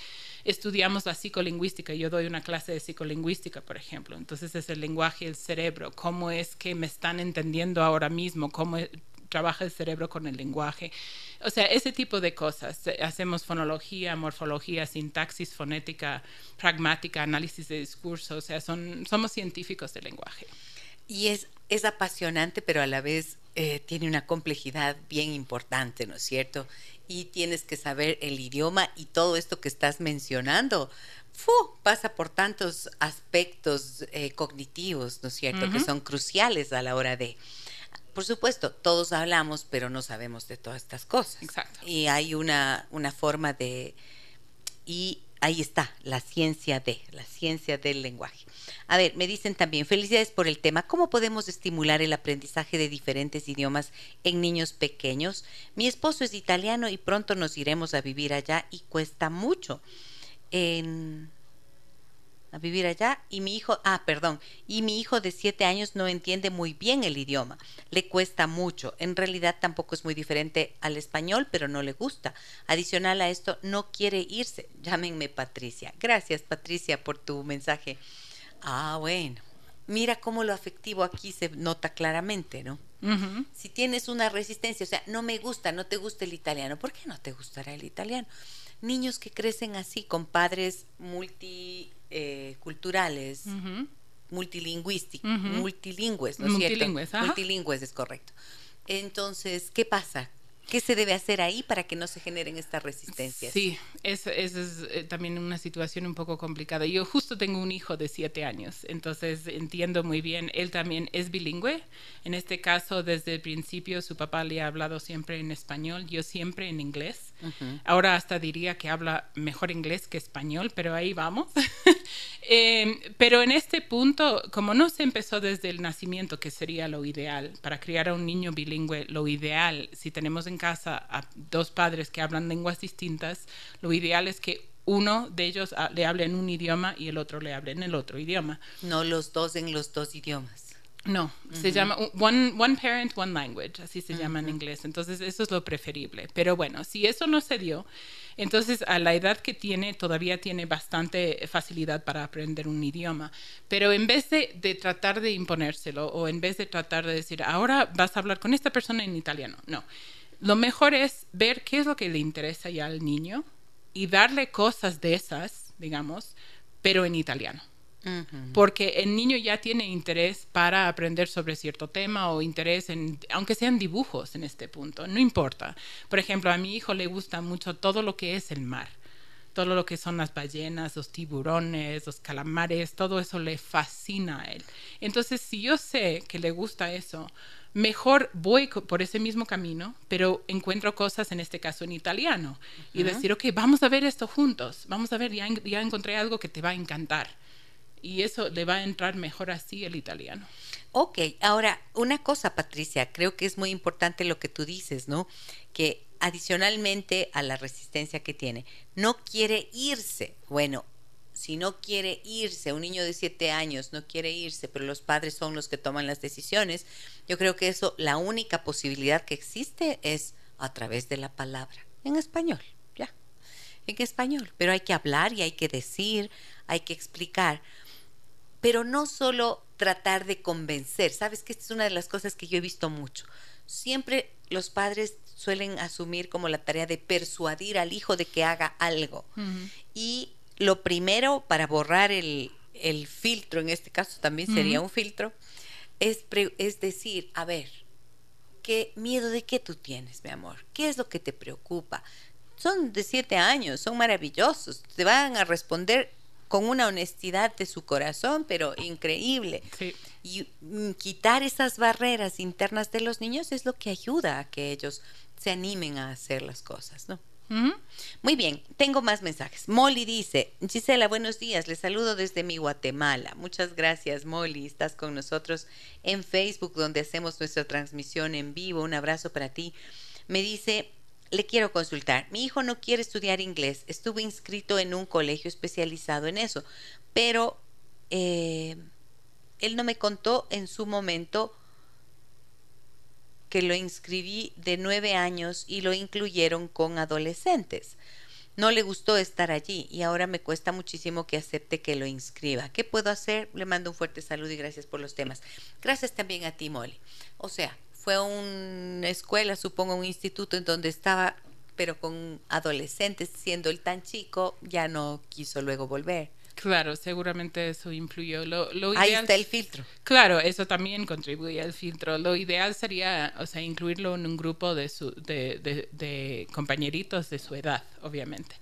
Estudiamos la psicolingüística, yo doy una clase de psicolingüística, por ejemplo, entonces es el lenguaje del cerebro, cómo es que me están entendiendo ahora mismo, cómo trabaja el cerebro con el lenguaje. O sea, ese tipo de cosas. Hacemos fonología, morfología, sintaxis, fonética, pragmática, análisis de discurso. O sea, son, somos científicos del lenguaje. Y es, es apasionante, pero a la vez eh, tiene una complejidad bien importante, ¿no es cierto? Y tienes que saber el idioma y todo esto que estás mencionando. Fu, pasa por tantos aspectos eh, cognitivos, ¿no es cierto?, que son cruciales a la hora de, por supuesto, todos hablamos, pero no sabemos de todas estas cosas. Exacto. Y hay una, una forma de... Y ahí está, la ciencia de, la ciencia del lenguaje. A ver, me dicen también, felicidades por el tema, ¿cómo podemos estimular el aprendizaje de diferentes idiomas en niños pequeños? Mi esposo es italiano y pronto nos iremos a vivir allá y cuesta mucho. En a vivir allá y mi hijo, ah, perdón, y mi hijo de siete años no entiende muy bien el idioma, le cuesta mucho, en realidad tampoco es muy diferente al español, pero no le gusta. Adicional a esto, no quiere irse. Llámenme Patricia. Gracias Patricia por tu mensaje. Ah, bueno. Mira cómo lo afectivo aquí se nota claramente, ¿no? Si tienes una resistencia, o sea, no me gusta, no te gusta el italiano, ¿por qué no te gustará el italiano? Niños que crecen así, con padres multi eh, culturales, multilingüísticos, multilingües, ¿no es multilingües, cierto? Multilingües, es correcto. Entonces, ¿qué pasa? ¿Qué se debe hacer ahí para que no se generen estas resistencias? Sí, eso, es eh, también una situación un poco complicada. Yo justo tengo un hijo de siete años, entonces entiendo muy bien, él también es bilingüe. En este caso, desde el principio, su papá le ha hablado siempre en español, yo siempre en inglés. Ahora hasta diría que habla mejor inglés que español, pero ahí vamos. Em, pero en este punto, como no se empezó desde el nacimiento, que sería lo ideal, para criar a un niño bilingüe, lo ideal, si tenemos en casa a dos padres que hablan lenguas distintas, lo ideal es que uno de ellos ah, le hable en un idioma y el otro le hable en el otro idioma. No los dos en los dos idiomas. No, se llama one, one Parent, One Language, así se llama en inglés. Entonces, eso es lo preferible. Pero bueno, si eso no se dio, entonces a la edad que tiene, todavía tiene bastante facilidad para aprender un idioma. Pero en vez de, de tratar de imponérselo o en vez de tratar de decir, ahora vas a hablar con esta persona en italiano, no lo mejor es ver qué es lo que le interesa ya al niño y darle cosas de esas, digamos, pero en italiano. Porque el niño ya tiene interés para aprender sobre cierto tema o interés en, aunque sean dibujos en este punto, no importa. Por ejemplo, a mi hijo le gusta mucho todo lo que es el mar, todo lo que son las ballenas, los tiburones, los calamares, todo eso le fascina a él. Entonces, si yo sé que le gusta eso, mejor voy por ese mismo camino, pero encuentro cosas, en este caso en italiano, y decir, ok, vamos a ver esto juntos, vamos a ver, ya, ya encontré algo que te va a encantar y eso le va a entrar mejor así el italiano. Ok, ahora una cosa, Patricia, creo que es muy importante lo que tú dices, ¿no? Que adicionalmente a la resistencia que tiene, no quiere irse. Bueno, si no quiere irse, un niño de siete años no quiere irse, pero los padres son los que toman las decisiones, yo creo que eso, la única posibilidad que existe es a través de la palabra, en español, ya, en español, pero hay que hablar y hay que decir, hay que explicar pero no solo tratar de convencer. Sabes que esta es una de las cosas que yo he visto mucho. Siempre los padres suelen asumir como la tarea de persuadir al hijo de que haga algo. Y lo primero para borrar el, filtro, en este caso también sería un filtro, es, es decir, a ver, ¿qué miedo de qué tú tienes, mi amor? ¿Qué es lo que te preocupa? Son de siete años, son maravillosos, te van a responder con una honestidad de su corazón, pero increíble. Y mm, quitar esas barreras internas de los niños es lo que ayuda a que ellos se animen a hacer las cosas, ¿no? Muy bien, tengo más mensajes. Molly dice, Gisela, buenos días, les saludo desde mi Guatemala. Muchas gracias, Molly. Estás con nosotros en Facebook, donde hacemos nuestra transmisión en vivo. Un abrazo para ti. Me dice, le quiero consultar. Mi hijo no quiere estudiar inglés. Estuve inscrito en un colegio especializado en eso, pero eh, él no me contó en su momento que lo inscribí de nueve años y lo incluyeron con adolescentes. No le gustó estar allí y ahora me cuesta muchísimo que acepte que lo inscriba. ¿Qué puedo hacer? Le mando un fuerte saludo y gracias por los temas. Gracias también a ti, Molly. O sea, fue una escuela, supongo un instituto en donde estaba, pero con adolescentes, siendo él tan chico, ya no quiso luego volver. Claro, seguramente eso influyó. Lo, lo Ahí está el filtro. Claro, eso también contribuye al filtro. Lo ideal sería, o sea, incluirlo en un grupo de, su, de, de, de compañeritos de su edad, obviamente.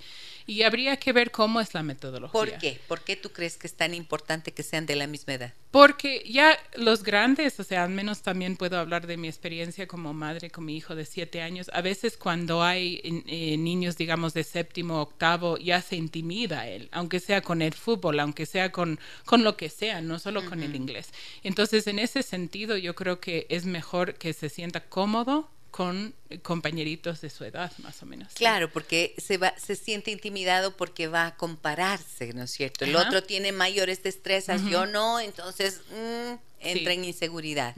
Y habría que ver cómo es la metodología. ¿Por qué? ¿Por qué tú crees que es tan importante que sean de la misma edad? Porque ya los grandes, o sea, al menos también puedo hablar de mi experiencia como madre con mi hijo de siete años, a veces cuando hay eh, niños, digamos, de séptimo, octavo, ya se intimida él, aunque sea con el fútbol, aunque sea con, con lo que sea, no solo con el inglés. Entonces, en ese sentido, yo creo que es mejor que se sienta cómodo con compañeritos de su edad, más o menos. Claro, porque se, va, se siente intimidado porque va a compararse, ¿no es cierto? El otro tiene mayores destrezas, yo no, entonces mm, entra en inseguridad.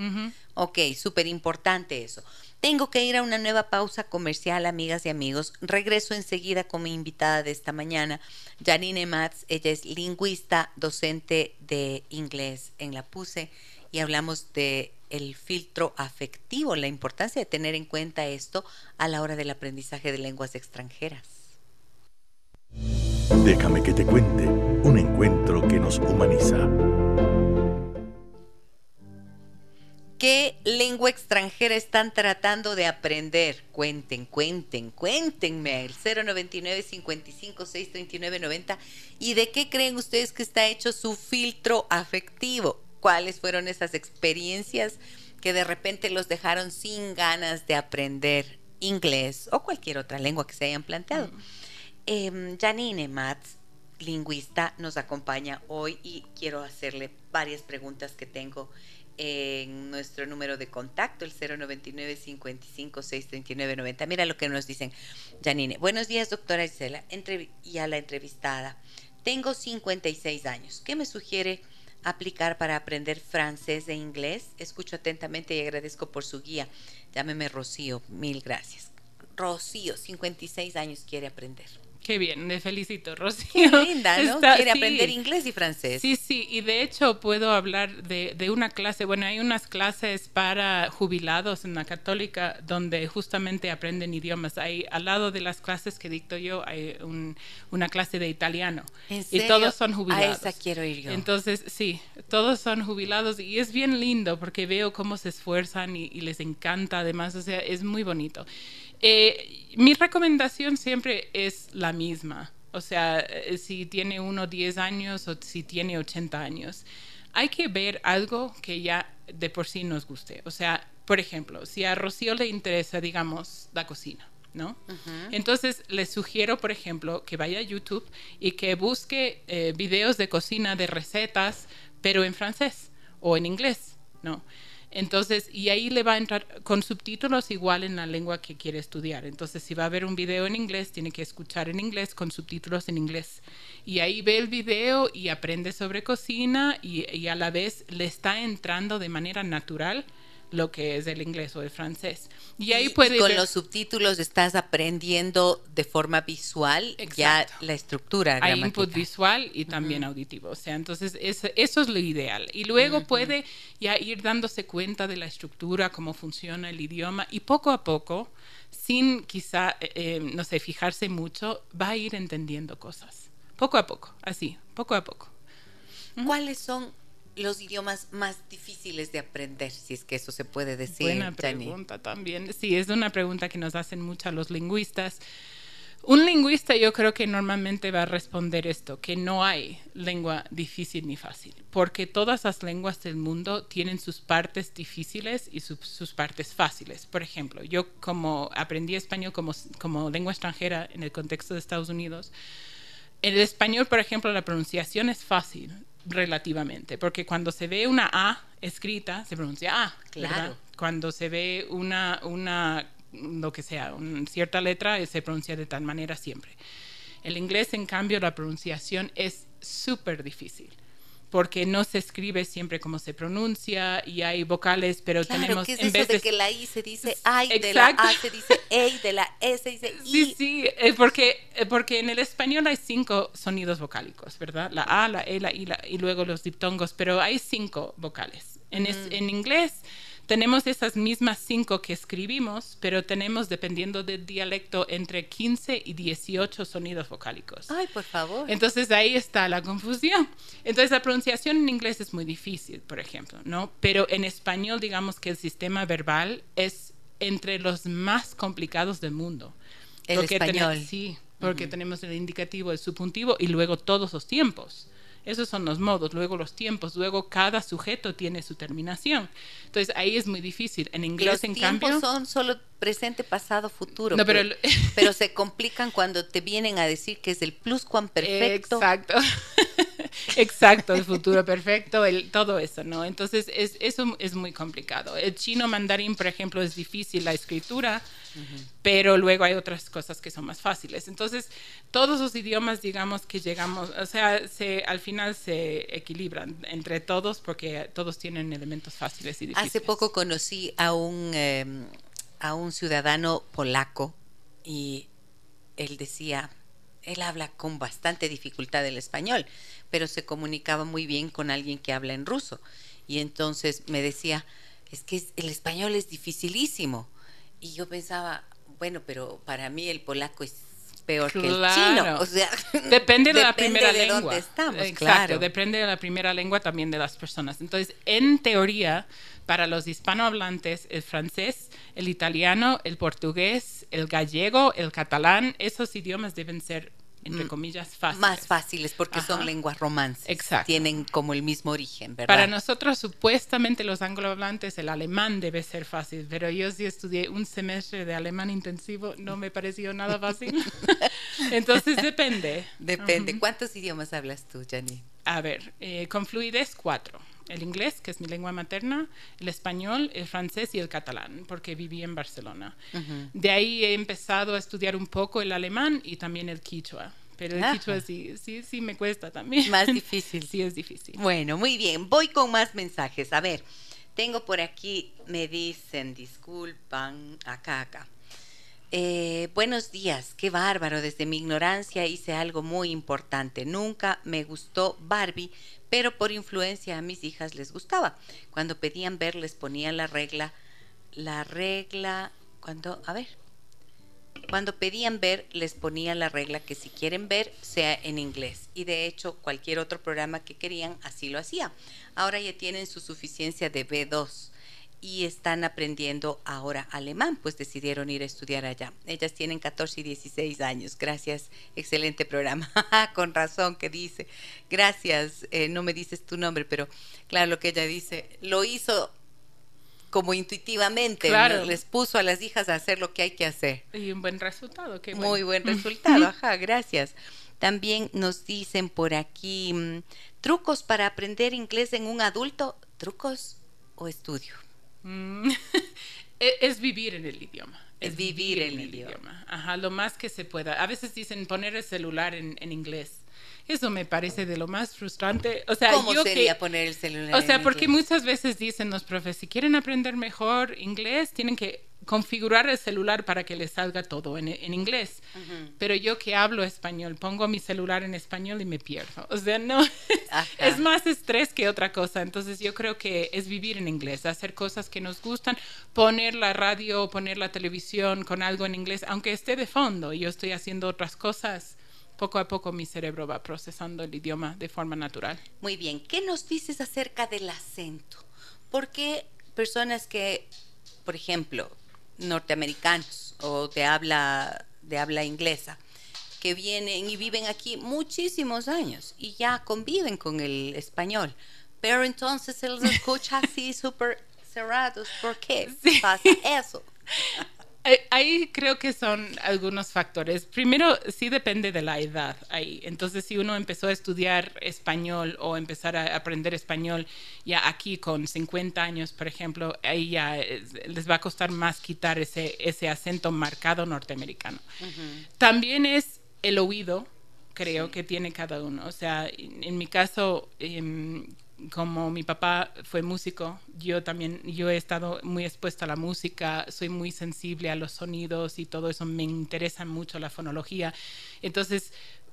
Ok, súper importante eso. Tengo que ir a una nueva pausa comercial, amigas y amigos. Regreso enseguida con mi invitada de esta mañana, Janine Matz. Ella es lingüista, docente de inglés en la PUSE y hablamos de el filtro afectivo, la importancia de tener en cuenta esto a la hora del aprendizaje de lenguas extranjeras. Déjame que te cuente un encuentro que nos humaniza. ¿Qué lengua extranjera están tratando de aprender? Cuenten, cuenten, cuéntenme. El 099 55 639 90. ¿Y de qué creen ustedes que está hecho su filtro afectivo? Cuáles fueron esas experiencias que de repente los dejaron sin ganas de aprender inglés o cualquier otra lengua que se hayan planteado. Eh, Janine Matz, lingüista, nos acompaña hoy y quiero hacerle varias preguntas que tengo en nuestro número de contacto, el 099 55 639 90. Mira lo que nos dicen, Janine. Buenos días, doctora Isela, y a la entrevistada. Tengo 56 años. ¿Qué me sugiere? Aplicar para aprender francés e inglés? Escucho atentamente y agradezco por su guía. Llámeme Rocío, mil gracias. Rocío, 56 años, quiere aprender. Qué bien, le felicito, Rocío. Qué linda, ¿no? Quiere aprender inglés y francés. Sí, sí, y de hecho puedo hablar de, de, una clase, bueno, hay unas clases para jubilados en la católica donde justamente aprenden idiomas. Hay, al lado de las clases que dicto yo, hay un, una clase de italiano. ¿En Y todos son jubilados. A esa quiero ir yo. Entonces, sí, todos son jubilados y es bien lindo porque veo cómo se esfuerzan y, y les encanta además, o sea, es muy bonito. Eh, mi recomendación siempre es la misma. O sea, eh, si tiene uno 10 años o si tiene 80 años. Hay que ver algo que ya de por sí nos guste. O sea, por ejemplo, si a Rocío le interesa, digamos, la cocina, ¿no? Uh -huh. Entonces, le sugiero, por ejemplo, que vaya a YouTube y que busque eh, videos de cocina de recetas, pero en francés o en inglés, ¿no? Entonces, y ahí le va a entrar con subtítulos igual en la lengua que quiere estudiar. Entonces, si va a ver un video en inglés, tiene que escuchar en inglés con subtítulos en inglés. Y ahí ve el video y aprende sobre cocina y, y a la vez le está entrando de manera natural lo que es el inglés o el francés. Y ahí puede y con ver... los subtítulos estás aprendiendo de forma visual Exacto. ya la estructura Hay input visual y también uh -huh. auditivo. O sea, entonces es, eso es lo ideal. Y luego uh -huh. puede ya ir dándose cuenta de la estructura, cómo funciona el idioma y poco a poco, sin quizá, eh, no sé, fijarse mucho, va a ir entendiendo cosas. Poco a poco, así, poco a poco. ¿Cuáles son los idiomas más difíciles de aprender, si es que eso se puede decir. Buena pregunta Jenny. también. Sí, es una pregunta que nos hacen mucho los lingüistas. Un lingüista yo creo que normalmente va a responder esto, que no hay lengua difícil ni fácil, porque todas las lenguas del mundo tienen sus partes difíciles y sus, sus partes fáciles. Por ejemplo, yo como aprendí español como, como lengua extranjera en el contexto de Estados Unidos, en el español, por ejemplo, la pronunciación es fácil, relativamente, porque cuando se ve una A escrita, se pronuncia A. Claro. ¿verdad? Cuando se ve una, una, lo que sea, una cierta letra, se pronuncia de tal manera siempre. El inglés, en cambio, la pronunciación es súper difícil porque no se escribe siempre como se pronuncia y hay vocales, pero claro, tenemos ¿qué es en eso vez de, de que la I se dice ay, de la A se dice E, de la E se dice I. Sí, sí, eh, porque, eh, porque en el español hay cinco sonidos vocálicos, ¿verdad? La A, la E, la I, la, y luego los diptongos, pero hay cinco vocales. En, mm. es, en inglés tenemos esas mismas cinco que escribimos, pero tenemos, dependiendo del dialecto, entre 15 y 18 sonidos vocálicos. Ay, por favor. Entonces ahí está la confusión. Entonces la pronunciación en inglés es muy difícil, por ejemplo, ¿no? Pero en español, digamos que el sistema verbal es entre los más complicados del mundo. El porque español. Sí, porque uh -huh. tenemos el indicativo, el subjuntivo y luego todos los tiempos. Esos son los modos, luego los tiempos, luego cada sujeto tiene su terminación. Entonces ahí es muy difícil. En inglés, los en tiempos cambio. son solo presente, pasado, futuro. No, pero, pero, pero, se complican cuando te vienen a decir que es el pluscuamperfecto. Exacto. Exacto, el futuro perfecto, el, todo eso, ¿no? Entonces, es, eso es muy complicado. El chino mandarín, por ejemplo, es difícil la escritura, uh -huh. pero luego hay otras cosas que son más fáciles. Entonces, todos los idiomas, digamos, que llegamos, o sea, se, al final se equilibran entre todos porque todos tienen elementos fáciles y difíciles. Hace poco conocí a un, eh, a un ciudadano polaco y él decía, él habla con bastante dificultad el español, pero se comunicaba muy bien con alguien que habla en ruso. Y entonces me decía, es que el español es dificilísimo. Y yo pensaba, bueno, pero para mí el polaco es peor claro. que el chino. O sea, depende de la primera de lengua. Dónde estamos, Exacto, claro. depende de la primera lengua también de las personas. Entonces, en teoría, para los hispanohablantes, el francés, el italiano, el portugués, el gallego, el catalán, esos idiomas deben ser entre comillas, fáciles. Más fáciles porque Ajá. son lenguas romances. Exacto. Tienen como el mismo origen, ¿verdad? Para nosotros, supuestamente, los anglohablantes, el alemán debe ser fácil, pero yo sí estudié un semestre de alemán intensivo, no me pareció nada fácil. Entonces, depende. Depende. Uh -huh. ¿Cuántos idiomas hablas tú, Janine? A ver, eh, con fluidez, cuatro el inglés, que es mi lengua materna, el español, el francés y el catalán, porque viví en Barcelona. Uh -huh. De ahí he empezado a estudiar un poco el alemán y también el quichua. Pero el Ajá. quichua sí, sí, sí me cuesta también. Más difícil. sí, es difícil. Bueno, muy bien. Voy con más mensajes. A ver, tengo por aquí, me dicen, disculpan, acá, acá. Eh, buenos días, qué bárbaro. Desde mi ignorancia hice algo muy importante. Nunca me gustó Barbie, pero por influencia a mis hijas les gustaba. Cuando pedían ver les ponía la regla, la regla, cuando, a ver, cuando pedían ver les ponía la regla que si quieren ver sea en inglés y de hecho cualquier otro programa que querían así lo hacía. Ahora ya tienen su suficiencia de B2 y están aprendiendo ahora alemán, pues decidieron ir a estudiar allá. Ellas tienen 14 y 16 años. Gracias, excelente programa. Con razón que dice. Gracias, eh, no me dices tu nombre, pero claro, lo que ella dice, lo hizo como intuitivamente, Claro. les puso a las hijas a hacer lo que hay que hacer. Y un buen resultado. qué bueno. Muy buen resultado, ajá, gracias. También nos dicen por aquí, mm, trucos para aprender inglés en un adulto, trucos o estudio. Mm, e- es vivir en el idioma. Es vivir en el idioma. Ajá, lo más que se pueda. A veces dicen poner el celular en, en inglés. Eso me parece de lo más frustrante. O sea, ¿Cómo yo sería que, poner el celular? o sea, en porque inglés? muchas veces dicen los profes, si quieren aprender mejor inglés, tienen que configurar el celular para que les salga todo en, en inglés. Pero yo que hablo español, pongo mi celular en español y me pierdo. O sea, no, Ajá. es más estrés que otra cosa. Entonces yo creo que es vivir en inglés, hacer cosas que nos gustan, poner la radio, poner la televisión con algo en inglés, aunque esté de fondo y yo estoy haciendo otras cosas. Poco a poco mi cerebro va procesando el idioma de forma natural. Muy bien, ¿qué nos dices acerca del acento? ¿Por qué personas que, por ejemplo, norteamericanos o de habla, de habla inglesa, que vienen y viven aquí muchísimos años y ya conviven con el español, pero entonces se los escucha así súper cerrados? ¿Por qué pasa eso? Eh, Ahí creo que son algunos factores. Primero, sí depende de la edad ahí. Entonces, si uno empezó a estudiar español o empezar a aprender español ya aquí con 50 años, por ejemplo, ahí ya es- les va a costar más quitar ese, ese acento marcado norteamericano. También es el oído, creo que tiene cada uno. O sea, en, en mi caso, em, como mi papá fue músico, yo también, yo he estado muy expuesta a la música, soy muy sensible a los sonidos y todo eso, me interesa mucho la fonología. Entonces,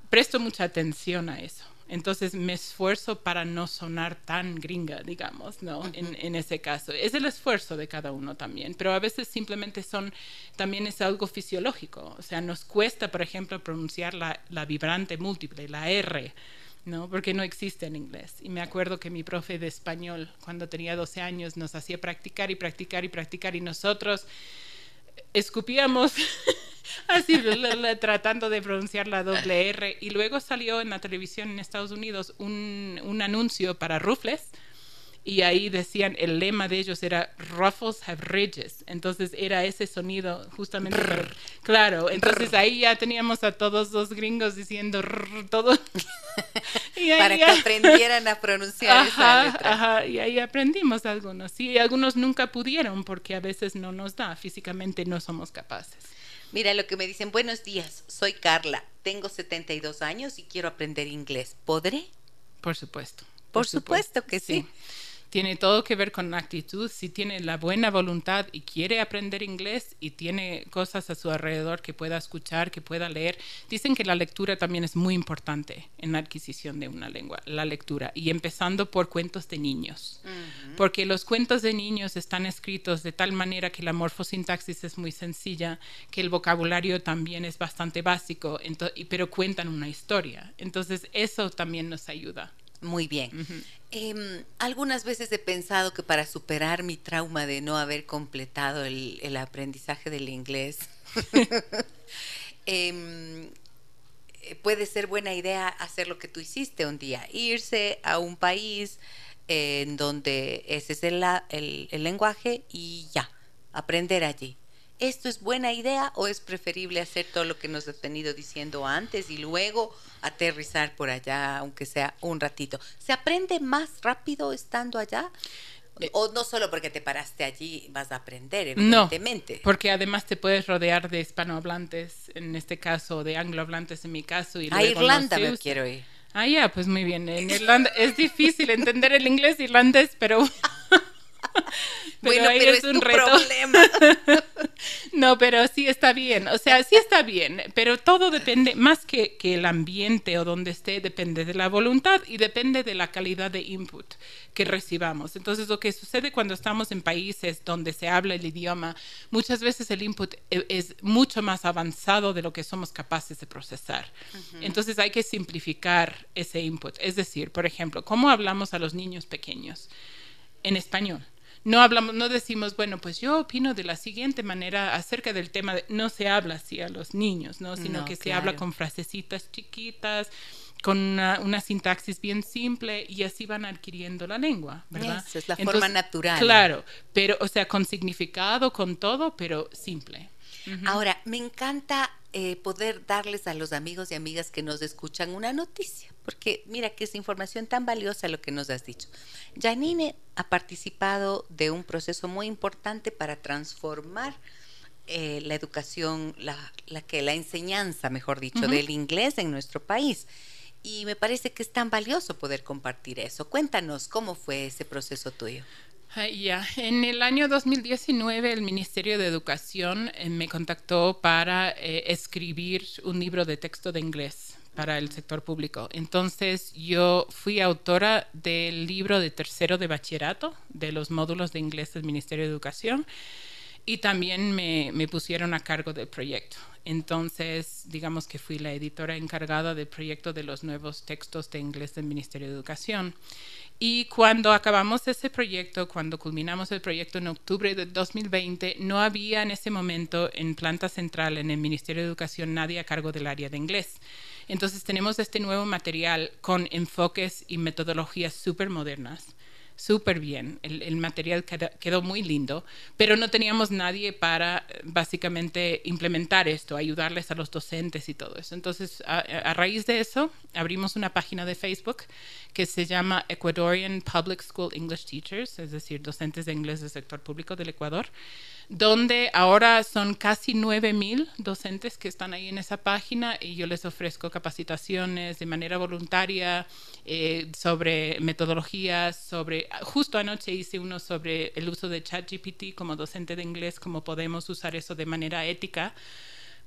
presto mucha atención a eso. Entonces me esfuerzo para no sonar tan gringa, digamos, ¿no? en, en ese caso. Es el esfuerzo de cada uno también, pero a veces simplemente son, también es algo fisiológico. O sea, nos cuesta, por ejemplo, pronunciar la, la vibrante múltiple, la R, ¿no? Porque no existe en inglés. Y me acuerdo que mi profe de español, cuando tenía 12 años, nos hacía practicar y practicar y practicar y nosotros escupíamos así tratando de pronunciar la doble R y luego salió en la televisión en Estados Unidos un, un anuncio para Rufles y ahí decían el lema de ellos era Ruffles have ridges entonces era ese sonido justamente claro entonces ahí ya teníamos a todos los gringos diciendo rrr, todo Y ahí Para que aprendieran a pronunciar esa letra. ajá, y ahí aprendimos algunos. Sí, algunos nunca pudieron porque a veces no nos da, físicamente no somos capaces. Mira lo que me dicen, buenos días, soy Carla, tengo 72 años y quiero aprender inglés. ¿Podré? Por supuesto. Por supuesto que sí. Tiene todo que ver con actitud. Si tiene la buena voluntad y quiere aprender inglés y tiene cosas a su alrededor que pueda escuchar, que pueda leer. Dicen que la lectura también es muy importante en la adquisición de una lengua, la lectura. Y empezando por cuentos de niños. Porque los cuentos de niños están escritos de tal manera que la morfosintaxis es muy sencilla, que el vocabulario también es bastante básico, pero cuentan una historia. Entonces eso también nos ayuda. Muy bien. Em, algunas veces he pensado que para superar mi trauma de no haber completado el, el aprendizaje del inglés, em, eh, puede ser buena idea hacer lo que tú hiciste un día, irse a un país eh, en donde ese es el, la- el- el lenguaje y ya, aprender allí. ¿Esto es buena idea o es preferible hacer todo lo que nos has venido diciendo antes y luego aterrizar por allá, aunque sea un ratito? ¿Se aprende más rápido estando allá? O no solo porque te paraste allí vas a aprender, No, evidentemente. porque además te puedes rodear de hispanohablantes, en este caso, de anglohablantes en mi caso. Y a luego Irlanda me quiero ir. Ah, ya, pues muy bien. En Irlanda es difícil entender el inglés irlandés, pero. bueno, ahí pero es, tu reto. problema. No, No, pero sí está bien, o sea, sí está bien, pero todo depende, más que, que el ambiente o donde esté, depende de la voluntad y depende de la calidad de input que recibamos. Entonces, lo que sucede cuando estamos en países donde se habla el idioma, muchas veces el input e, es mucho más avanzado de lo que somos capaces de procesar. Entonces, hay que simplificar ese input. Es decir, por ejemplo, ¿cómo hablamos a los niños pequeños en español? No hablamos, no decimos, bueno, pues yo opino de la siguiente manera acerca del tema, de, no se habla así a los niños, ¿no? Sino que se habla con frasecitas chiquitas, con una, sintaxis bien simple y así van adquiriendo la lengua, ¿verdad? Es la forma natural. Claro, pero, o sea, con significado, con todo, pero simple. Ahora, me encanta eh, poder darles a los amigos y amigas que nos escuchan una noticia, porque mira que es información tan valiosa lo que nos has dicho. Janine ha participado de un proceso muy importante para transformar eh, la educación, la, que la enseñanza, mejor dicho, del inglés en nuestro país. Y me parece que es tan valioso poder compartir eso. Cuéntanos cómo fue ese proceso tuyo. Ya, en el año 2019 el Ministerio de Educación eh, me contactó para eh, escribir un libro de texto de inglés para el sector público. Entonces yo fui autora del libro de tercero de bachillerato de los módulos de inglés del Ministerio de Educación y también me, me pusieron a cargo del proyecto. Entonces, digamos que fui la editora encargada del proyecto de los nuevos textos de inglés del Ministerio de Educación. Y cuando acabamos ese proyecto, cuando culminamos el proyecto en octubre de 2020, no había en ese momento en planta central, en el Ministerio de Educación, nadie a cargo del área de inglés. Entonces tenemos este nuevo material con enfoques y metodologías súper modernas súper bien, el, material quedó, muy lindo, pero no teníamos nadie para eh, básicamente implementar esto, ayudarles a los docentes y todo eso. Entonces, a, raíz de eso, abrimos una página de Facebook que se llama Ecuadorian Public School English Teachers, es decir, docentes de inglés del sector público del Ecuador donde ahora son casi 9.000 docentes que están ahí en esa página y yo les ofrezco capacitaciones de manera voluntaria eh, sobre metodologías, sobre, justo anoche hice uno sobre el uso de ChatGPT como docente de inglés, cómo podemos usar eso de manera ética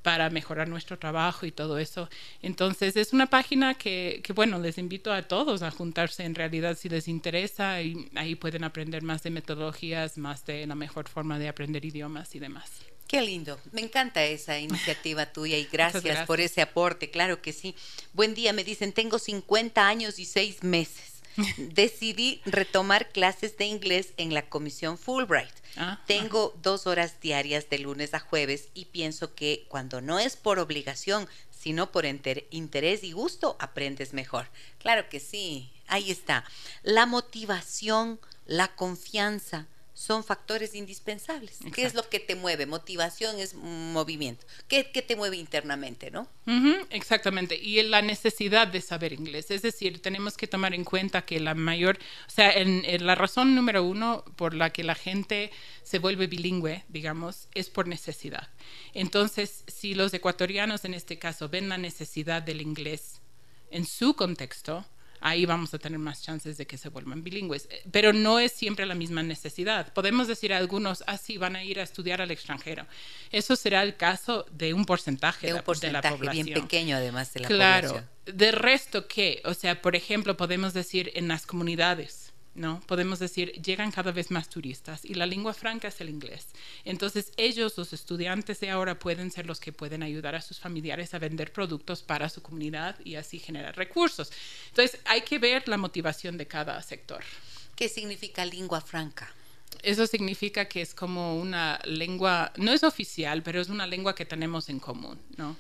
para mejorar nuestro trabajo y todo eso. Entonces es una página que, que, bueno, les invito a todos a juntarse en realidad si les interesa y ahí pueden aprender más de metodologías, más de la mejor forma de aprender idiomas y demás. Qué lindo, me encanta esa iniciativa tuya y gracias, gracias, por ese aporte, claro que sí. Buen día, me dicen, tengo 50 años y 6 meses. Decidí retomar clases de inglés en la comisión Fulbright. Ah, Tengo dos horas diarias de lunes a jueves y pienso que cuando no es por obligación, sino por interés y gusto, aprendes mejor. Claro que sí, ahí está. La motivación, la confianza, son factores indispensables. ¿Qué es lo que te mueve? Motivación es movimiento. ¿Qué, te mueve internamente, no? exactamente. Y la necesidad de saber inglés. Es decir, tenemos que tomar en cuenta que la mayor, o sea, en, la razón número uno por la que la gente se vuelve bilingüe, digamos, es por necesidad. Entonces, si los ecuatorianos en este caso ven la necesidad del inglés en su contexto, ahí vamos a tener más chances de que se vuelvan bilingües. Pero no es siempre la misma necesidad. Podemos decir a algunos, ah, sí, van a ir a estudiar al extranjero. Eso será el caso de un porcentaje de, un porcentaje de la población. bien pequeño además de la claro. población. Claro. De resto, ¿qué? O sea, por ejemplo, podemos decir en las comunidades ¿no? Podemos decir, llegan cada vez más turistas y la lengua franca es el inglés. Entonces ellos, los estudiantes de ahora, pueden ser los que pueden ayudar a sus familiares a vender productos para su comunidad y así generar recursos. Entonces hay que ver la motivación de cada sector. ¿Qué significa lengua franca? Eso significa que es como una lengua, no es oficial, pero es una lengua que tenemos en común, ¿no?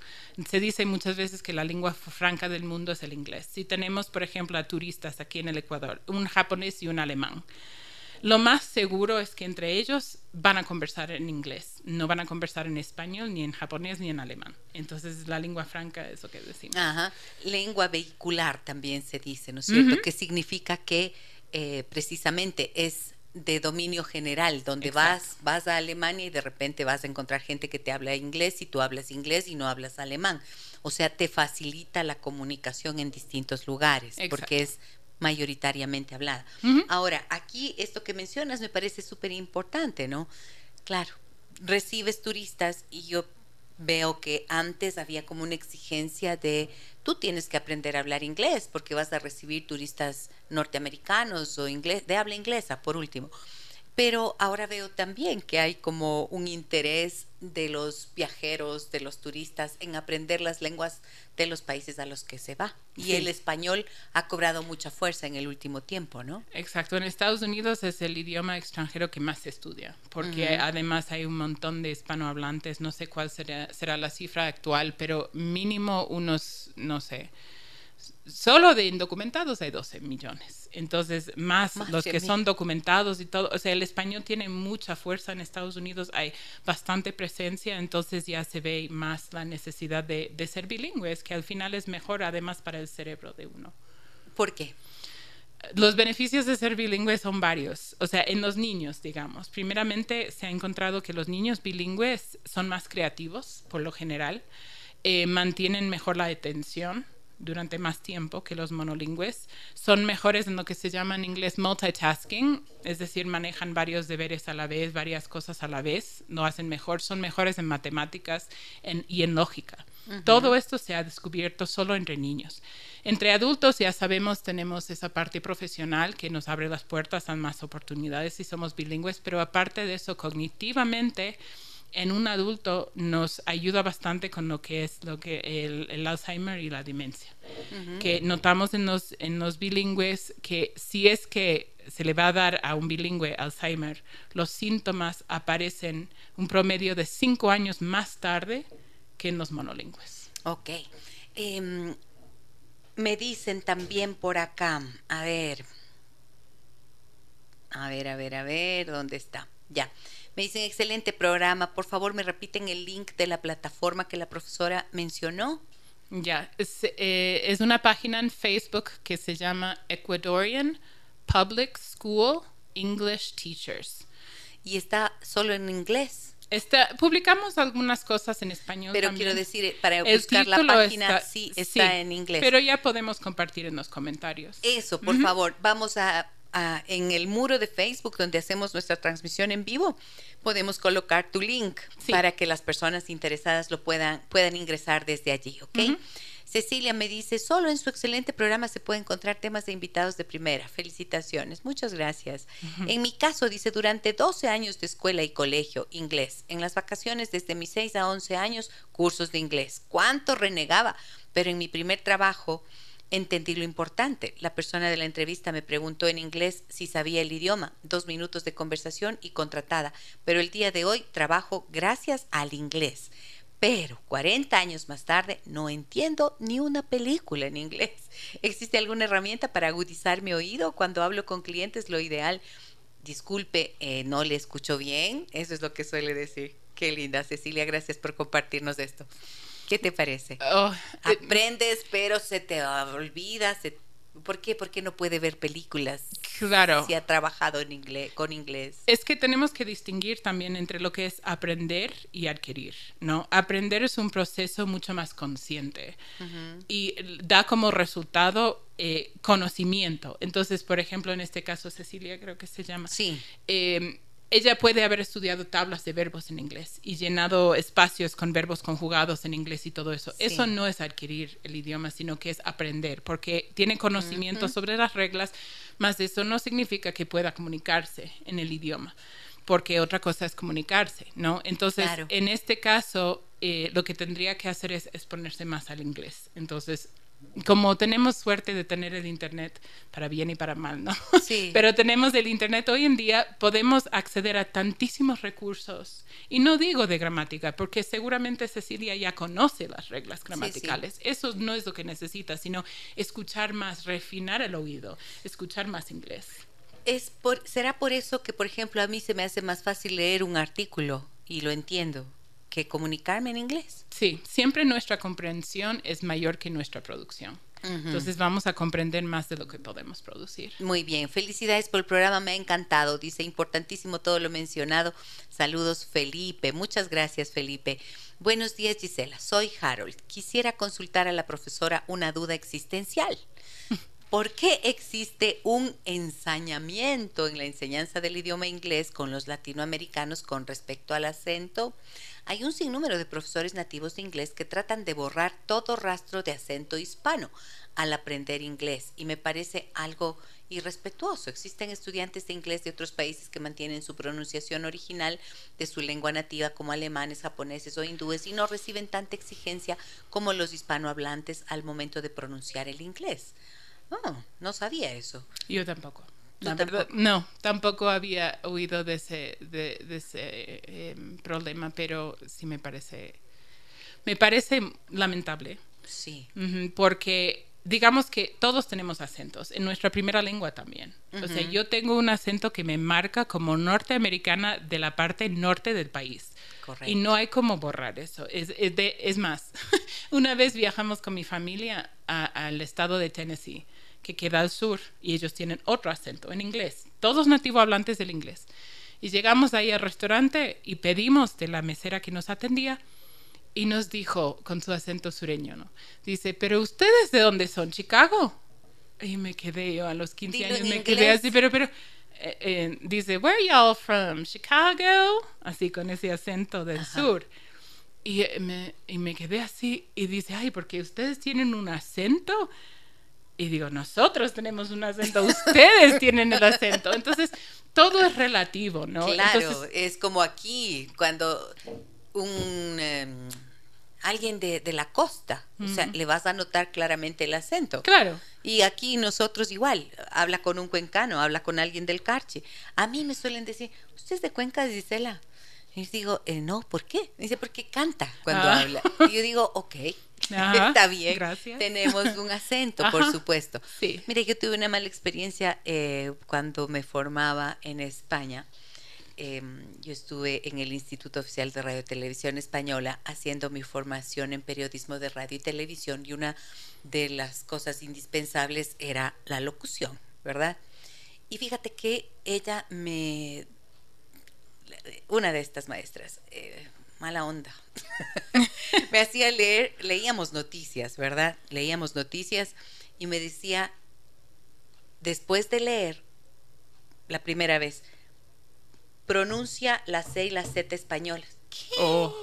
Se dice muchas veces que la lengua franca del mundo es el inglés. Si tenemos, por ejemplo, a turistas aquí en el Ecuador, un japonés y un alemán, lo más seguro es que entre ellos van a conversar en inglés, no van a conversar en español, ni en japonés, ni en alemán. Entonces, la lengua franca es lo que decimos. Ajá. Lengua vehicular también se dice, ¿no es cierto? Que significa que eh, precisamente es de dominio general, donde vas, vas a Alemania y de repente vas a encontrar gente que te habla inglés y tú hablas inglés y no hablas alemán. O sea, te facilita la comunicación en distintos lugares, porque es mayoritariamente hablada. Ahora, aquí esto que mencionas me parece súper importante, ¿no? Claro, recibes turistas y yo veo que antes había como una exigencia de tú tienes que aprender a hablar inglés porque vas a recibir turistas norteamericanos o inglés, de habla inglesa, por último. Pero ahora veo también que hay como un interés de los viajeros, de los turistas, en aprender las lenguas de los países a los que se va. Y el español ha cobrado mucha fuerza en el último tiempo, ¿no? Exacto. En Estados Unidos es el idioma extranjero que más se estudia, porque además hay un montón de hispanohablantes. No sé cuál será, será la cifra actual, pero mínimo unos, no sé, solo de indocumentados hay 12 millones. Entonces, más, los que son documentados y todo. O sea, el español tiene mucha fuerza en Estados Unidos, hay bastante presencia, entonces ya se ve más la necesidad de, ser bilingües, que al final es mejor además para el cerebro de uno. ¿Por qué? Los beneficios de ser bilingües son varios. O sea, en los niños, digamos. Primeramente, se ha encontrado que los niños bilingües son más creativos, por lo general. Eh, mantienen mejor la atención durante más tiempo que los monolingües. Son mejores en lo que se llama en inglés multitasking, es decir, manejan varios deberes a la vez, varias cosas a la vez, lo hacen mejor, son mejores en matemáticas y en lógica. Todo esto se ha descubierto solo entre niños. Entre adultos ya sabemos, tenemos esa parte profesional que nos abre las puertas a más oportunidades si somos bilingües, pero aparte de eso, cognitivamente, en un adulto nos ayuda bastante con lo que es lo que el, Alzheimer y la demencia. Que notamos en los, en los bilingües que si es que se le va a dar a un bilingüe Alzheimer, los síntomas aparecen un promedio de cinco años más tarde que en los monolingües. Ok. Em, me dicen también por acá, a ver, a ver, a ver, a ver, ¿dónde está? Ya. Me dicen, excelente programa. Por favor, me repiten el link de la plataforma que la profesora mencionó. Ya, es, eh, es una página en Facebook que se llama Ecuadorian Public School English Teachers. Y está solo en inglés. Está, publicamos algunas cosas en español. Pero quiero decir, eh, para buscar la página, sí está en inglés. Pero ya podemos compartir en los comentarios. Eso, por favor, vamos a en el muro de Facebook donde hacemos nuestra transmisión en vivo, podemos colocar tu link para que las personas interesadas lo puedan, puedan ingresar desde allí, ¿ok? Cecilia me dice, solo en su excelente programa se puede encontrar temas de invitados de primera. Felicitaciones, muchas gracias. En mi caso, dice, durante 12 años de escuela y colegio, inglés. En las vacaciones, desde mis 6 a 11 años, cursos de inglés. ¿Cuánto renegaba? Pero en mi primer trabajo entendí lo importante. La persona de la entrevista me preguntó en inglés si sabía el idioma, dos minutos de conversación y contratada, pero el día de hoy trabajo gracias al inglés. Pero 40 años más tarde no entiendo ni una película en inglés. ¿Existe alguna herramienta para agudizar mi oído cuando hablo con clientes? Lo ideal, disculpe, eh, no le escucho bien. Eso es lo que suele decir. Qué linda, Cecilia, gracias por compartirnos esto. ¿Qué te parece? Oh, eh, Aprendes, pero se te olvida. ¿Por qué? Porque no puede ver películas. Claro. Si ha trabajado en inglés, con inglés. Es que tenemos que distinguir también entre lo que es aprender y adquirir, ¿no? Aprender es un proceso mucho más consciente y da como resultado eh, conocimiento. Entonces, por ejemplo, en este caso, Cecilia creo que se llama. Sí. Eh, ella puede haber estudiado tablas de verbos en inglés y llenado espacios con verbos conjugados en inglés y todo eso. Eso no es adquirir el idioma, sino que es aprender, porque tiene conocimiento sobre las reglas, más eso no significa que pueda comunicarse en el idioma, porque otra cosa es comunicarse, ¿no? Entonces, en este caso, eh, lo que tendría que hacer es, es ponerse más al inglés. Entonces, como tenemos suerte de tener el Internet, para bien y para mal, ¿no? Sí. Pero tenemos el Internet hoy en día, podemos acceder a tantísimos recursos. Y no digo de gramática, porque seguramente Cecilia ya conoce las reglas gramaticales. Eso no es lo que necesita, sino escuchar más, refinar el oído, escuchar más inglés. Es por, ¿Será por eso que, por ejemplo, a mí se me hace más fácil leer un artículo y lo entiendo? Que comunicarme en inglés. Sí, siempre nuestra comprensión es mayor que nuestra producción. Entonces vamos a comprender más de lo que podemos producir. Muy bien, felicidades por el programa, me ha encantado. Dice, importantísimo todo lo mencionado. Saludos, Felipe. Muchas gracias, Felipe. Buenos días, Gisela. Soy Harold. Quisiera consultar a la profesora una duda existencial. ¿Por qué existe un ensañamiento en la enseñanza del idioma inglés con los latinoamericanos con respecto al acento? Hay un sinnúmero de profesores nativos de inglés que tratan de borrar todo rastro de acento hispano al aprender inglés y me parece algo irrespetuoso. Existen estudiantes de inglés de otros países que mantienen su pronunciación original de su lengua nativa como alemanes, japoneses o hindúes y no reciben tanta exigencia como los hispanohablantes al momento de pronunciar el inglés. Oh, no sabía eso. Yo tampoco. No, tampoco había oído de ese, de, ese em, problema, pero sí me parece, me parece lamentable. Sí. porque digamos que todos tenemos acentos, en nuestra primera lengua también. O sea, yo tengo un acento que me marca como norteamericana de la parte norte del país. Correcto. Y no hay como borrar eso. Es, es más, una vez viajamos con mi familia al estado de Tennessee que queda al sur y ellos tienen otro acento en inglés, todos nativos hablantes del inglés. Y llegamos ahí al restaurante y pedimos de la mesera que nos atendía y nos dijo con su acento sureño, ¿no? Dice, pero ustedes de dónde son, Chicago. Y me quedé yo a los 15 años, me quedé así, pero, pero, eh, eh, dice, where are y'all from? Chicago, así con ese acento del sur. Y eh, me, y me quedé así y dice, ay, porque ustedes tienen un acento y digo, nosotros tenemos un acento, ustedes tienen el acento. Entonces, todo es relativo, ¿no? Claro, es como aquí, cuando un... Em, alguien de, la costa, o sea, le vas a notar claramente el acento. Claro. Y aquí nosotros igual, habla con un cuencano, habla con alguien del Carche. A mí me suelen decir, ¿usted es de Cuenca, Gisela? Y yo digo, eh, no, ¿por qué? dice, porque canta cuando ah. habla. Y yo digo, ok, está bien. Gracias. Tenemos un acento, por supuesto. Sí. Mire, yo tuve una mala experiencia eh, cuando me formaba en España. Em, yo estuve en el Instituto Oficial de Radio y Televisión Española haciendo mi formación en periodismo de radio y televisión y una de las cosas indispensables era la locución, ¿verdad? Y fíjate que ella me una de estas maestras, eh, mala onda, me hacía leer, leíamos noticias, ¿verdad? Leíamos noticias y me decía, después de leer la primera vez, pronuncia la C y la Z españolas. ¿Qué? Oh.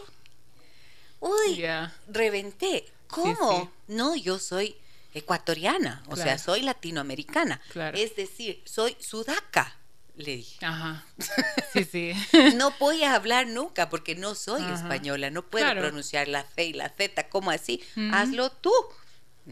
Uy, reventé. ¿Cómo? No, yo soy ecuatoriana, o sea, soy latinoamericana. Es decir, soy sudaca le dije. Ajá. Sí, sí. no voy a hablar nunca porque no soy española, no puedo pronunciar la C y la Z, ¿cómo así? Hazlo tú.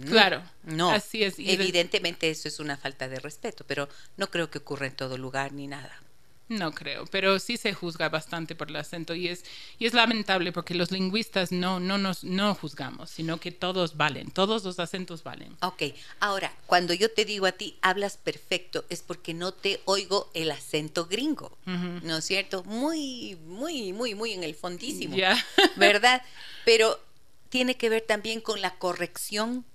Claro. No. Así es. Evidentemente eso es una falta de respeto, pero no creo que ocurra en todo lugar ni nada. No creo, pero sí se juzga bastante por el acento y es, y es lamentable porque los lingüistas no, no nos no juzgamos, sino que todos valen, todos los acentos valen. Ok, ahora, cuando yo te digo a ti, hablas perfecto, es porque no te oigo el acento gringo, ¿no es cierto? Muy, muy, muy, muy en el fondísimo, ¿verdad? Pero tiene que ver también con la corrección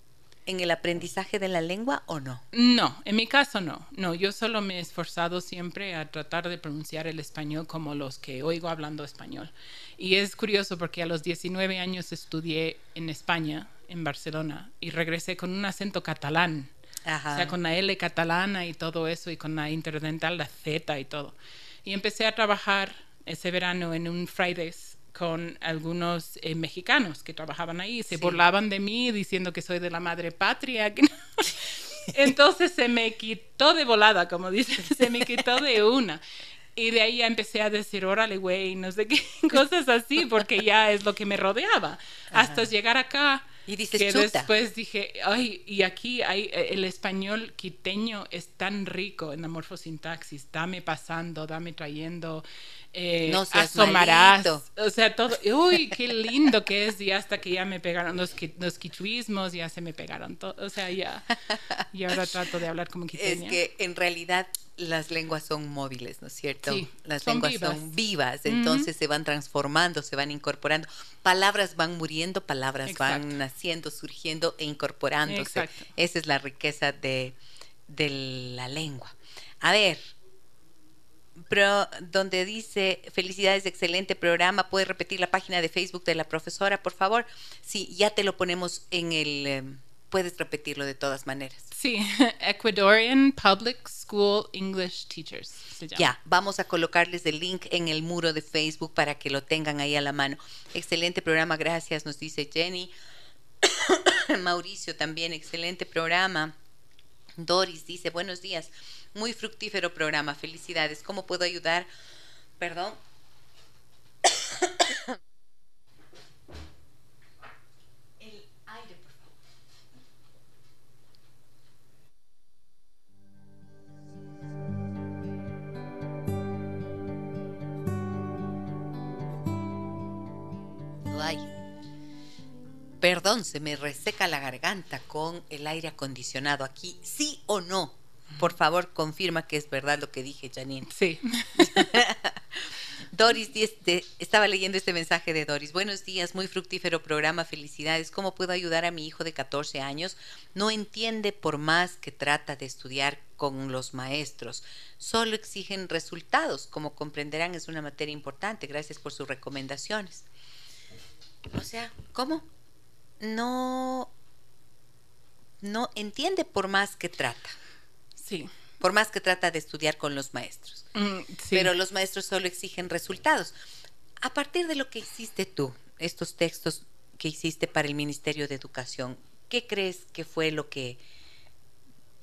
en el aprendizaje de la lengua o no? No, en mi caso no. No, yo solo me he esforzado siempre a tratar de pronunciar el español como los que oigo hablando español. Y es curioso porque a los 19 años estudié en España, en Barcelona, y regresé con un acento catalán. O sea, con la L catalana y todo eso, y con la interdental, la Z y todo. Y empecé a trabajar ese verano en un Fridays con algunos eh, mexicanos que trabajaban ahí. Se burlaban de mí diciendo que soy de la madre patria. Entonces se me quitó de volada, como dicen, se me quitó de una. Y de ahí ya empecé a decir, órale, güey, no sé qué, cosas así, porque ya es lo que me rodeaba. Hasta llegar acá. Y dices, que después dije, ay, y aquí hay, eh, el español quiteño es tan rico en la morfosintaxis, dame pasando, dame trayendo, eh, no asomarás. O sea, todo, uy, qué lindo que es. Y hasta que ya me pegaron los, los quichuismos, ya se me pegaron todo. O sea, ya. Y ahora trato de hablar como quiteña. Es que en realidad las lenguas son móviles, ¿no es cierto? Sí, las lenguas son vivas, entonces se van transformando, se van incorporando. Palabras van muriendo, palabras van naciendo, surgiendo e incorporándose. Esa es la riqueza de, de la lengua. A ver, pero donde dice felicidades, excelente programa. ¿Puedes repetir la página de Facebook de la profesora, por favor? Sí, ya te lo ponemos en el, em, puedes repetirlo de todas maneras. Sí, Ecuadorian Public School English Teachers. Ya, vamos a colocarles el link en el muro de Facebook para que lo tengan ahí a la mano. Excelente programa, gracias, nos dice Jenny. Mauricio también, excelente programa. Doris dice, buenos días, muy fructífero programa, felicidades. ¿Cómo puedo ayudar? Perdón. Perdón, se me reseca la garganta con el aire acondicionado aquí, ¿sí o no? Por favor, confirma que es verdad lo que dije, Janine. Sí. Doris, estaba leyendo este mensaje de Doris. Buenos días, muy fructífero programa, felicidades. ¿Cómo puedo ayudar a mi hijo de 14 años? No entiende por más que trata de estudiar con los maestros. Solo exigen resultados. Como comprenderán, es una materia importante. Gracias por sus recomendaciones. O sea, ¿cómo? No, no entiende por más que trata. Sí. Por más que trata de estudiar con los maestros. Mm, Pero los maestros solo exigen resultados. A partir de lo que hiciste tú, estos textos que hiciste para el Ministerio de Educación, ¿qué crees que fue lo que,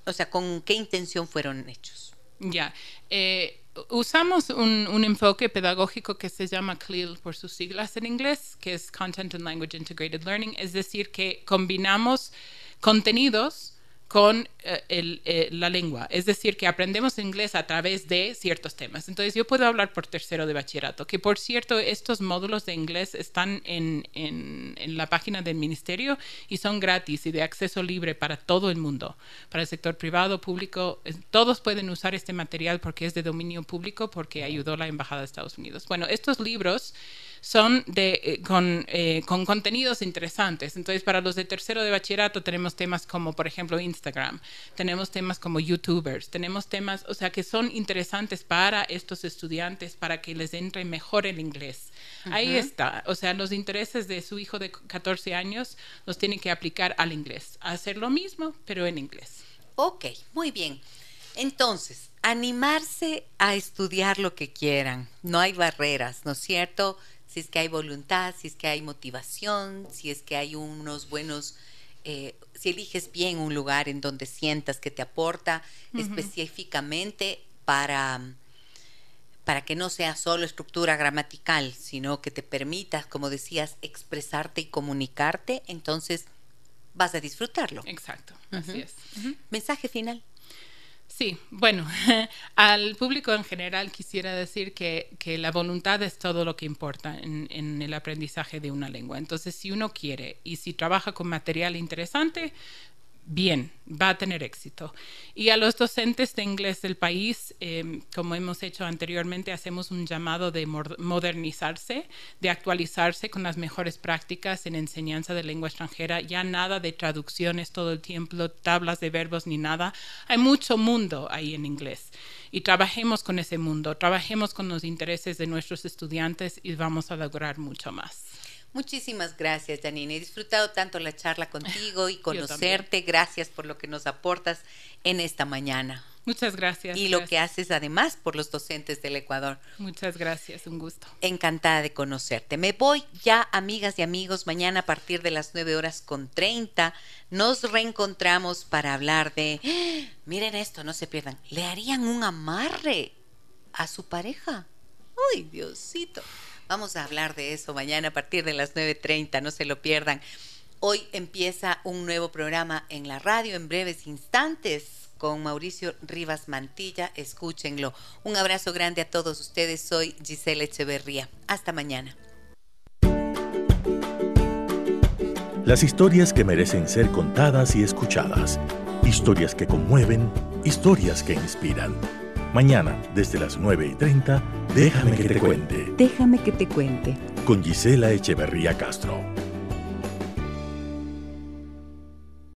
o sea, con qué intención fueron hechos? Ya. Eh, usamos un, enfoque pedagógico que se llama CLIL por sus siglas en inglés, que es Content and Language Integrated Learning, es decir, que combinamos contenidos con eh, eh, la lengua. Es decir, que aprendemos inglés a través de ciertos temas. Entonces, yo puedo hablar por tercero de bachillerato, que por cierto, estos módulos de inglés están en, en, la página del ministerio y son gratis y de acceso libre para todo el mundo, para el sector privado, público. Todos pueden usar este material porque es de dominio público, porque ayudó la Embajada de Estados Unidos. Bueno, estos libros son de, eh, con, eh, con, contenidos interesantes. Entonces, para los de tercero de bachillerato tenemos temas como, por ejemplo, Instagram, tenemos temas como YouTubers, tenemos temas, o sea, que son interesantes para estos estudiantes, para que les entre mejor el inglés. Ahí está, o sea, los intereses de su hijo de 14 años los tienen que aplicar al inglés, hacer lo mismo, pero en inglés. Ok, muy bien. Entonces, animarse a estudiar lo que quieran. No hay barreras, ¿no es cierto? Si es que hay voluntad, si es que hay motivación, si es que hay unos buenos, eh, si eliges bien un lugar en donde sientas que te aporta específicamente para, para que no sea solo estructura gramatical, sino que te permitas, como decías, expresarte y comunicarte, entonces vas a disfrutarlo. Exacto, así es. Mensaje final. Sí, bueno, al público en general quisiera decir que, que la voluntad es todo lo que importa en, en, el aprendizaje de una lengua. Entonces, si uno quiere y si trabaja con material interesante, bien, va a tener éxito. Y a los docentes de inglés del país, em, como hemos hecho anteriormente, hacemos un llamado de modernizarse, de actualizarse con las mejores prácticas en enseñanza de lengua extranjera. Ya nada de traducciones todo el tiempo, tablas de verbos ni nada. Hay mucho mundo ahí en inglés. Y trabajemos con ese mundo, trabajemos con los intereses de nuestros estudiantes y vamos a lograr mucho más. Muchísimas gracias, Janine. He disfrutado tanto la charla contigo y conocerte. Gracias por lo que nos aportas en esta mañana. Muchas gracias. Y lo que haces además por los docentes del Ecuador. Muchas gracias, un gusto. Encantada de conocerte. Me voy ya, amigas y amigos, mañana a partir de las 9 horas con 30. Nos reencontramos para hablar de, miren esto, no se pierdan, le harían un amarre a su pareja. Uy, Diosito. Vamos a hablar de eso mañana a partir de las 9.30, no se lo pierdan. Hoy empieza un nuevo programa en la radio en breves instantes con Mauricio Rivas Mantilla. Escúchenlo. Un abrazo grande a todos ustedes. Soy Gisela Echeverría. Hasta mañana. Las historias que merecen ser contadas y escuchadas. Historias que conmueven, historias que inspiran. Mañana, desde las 9 y 30, déjame que te cuente. Déjame que te cuente. Con Gisela Echeverría Castro.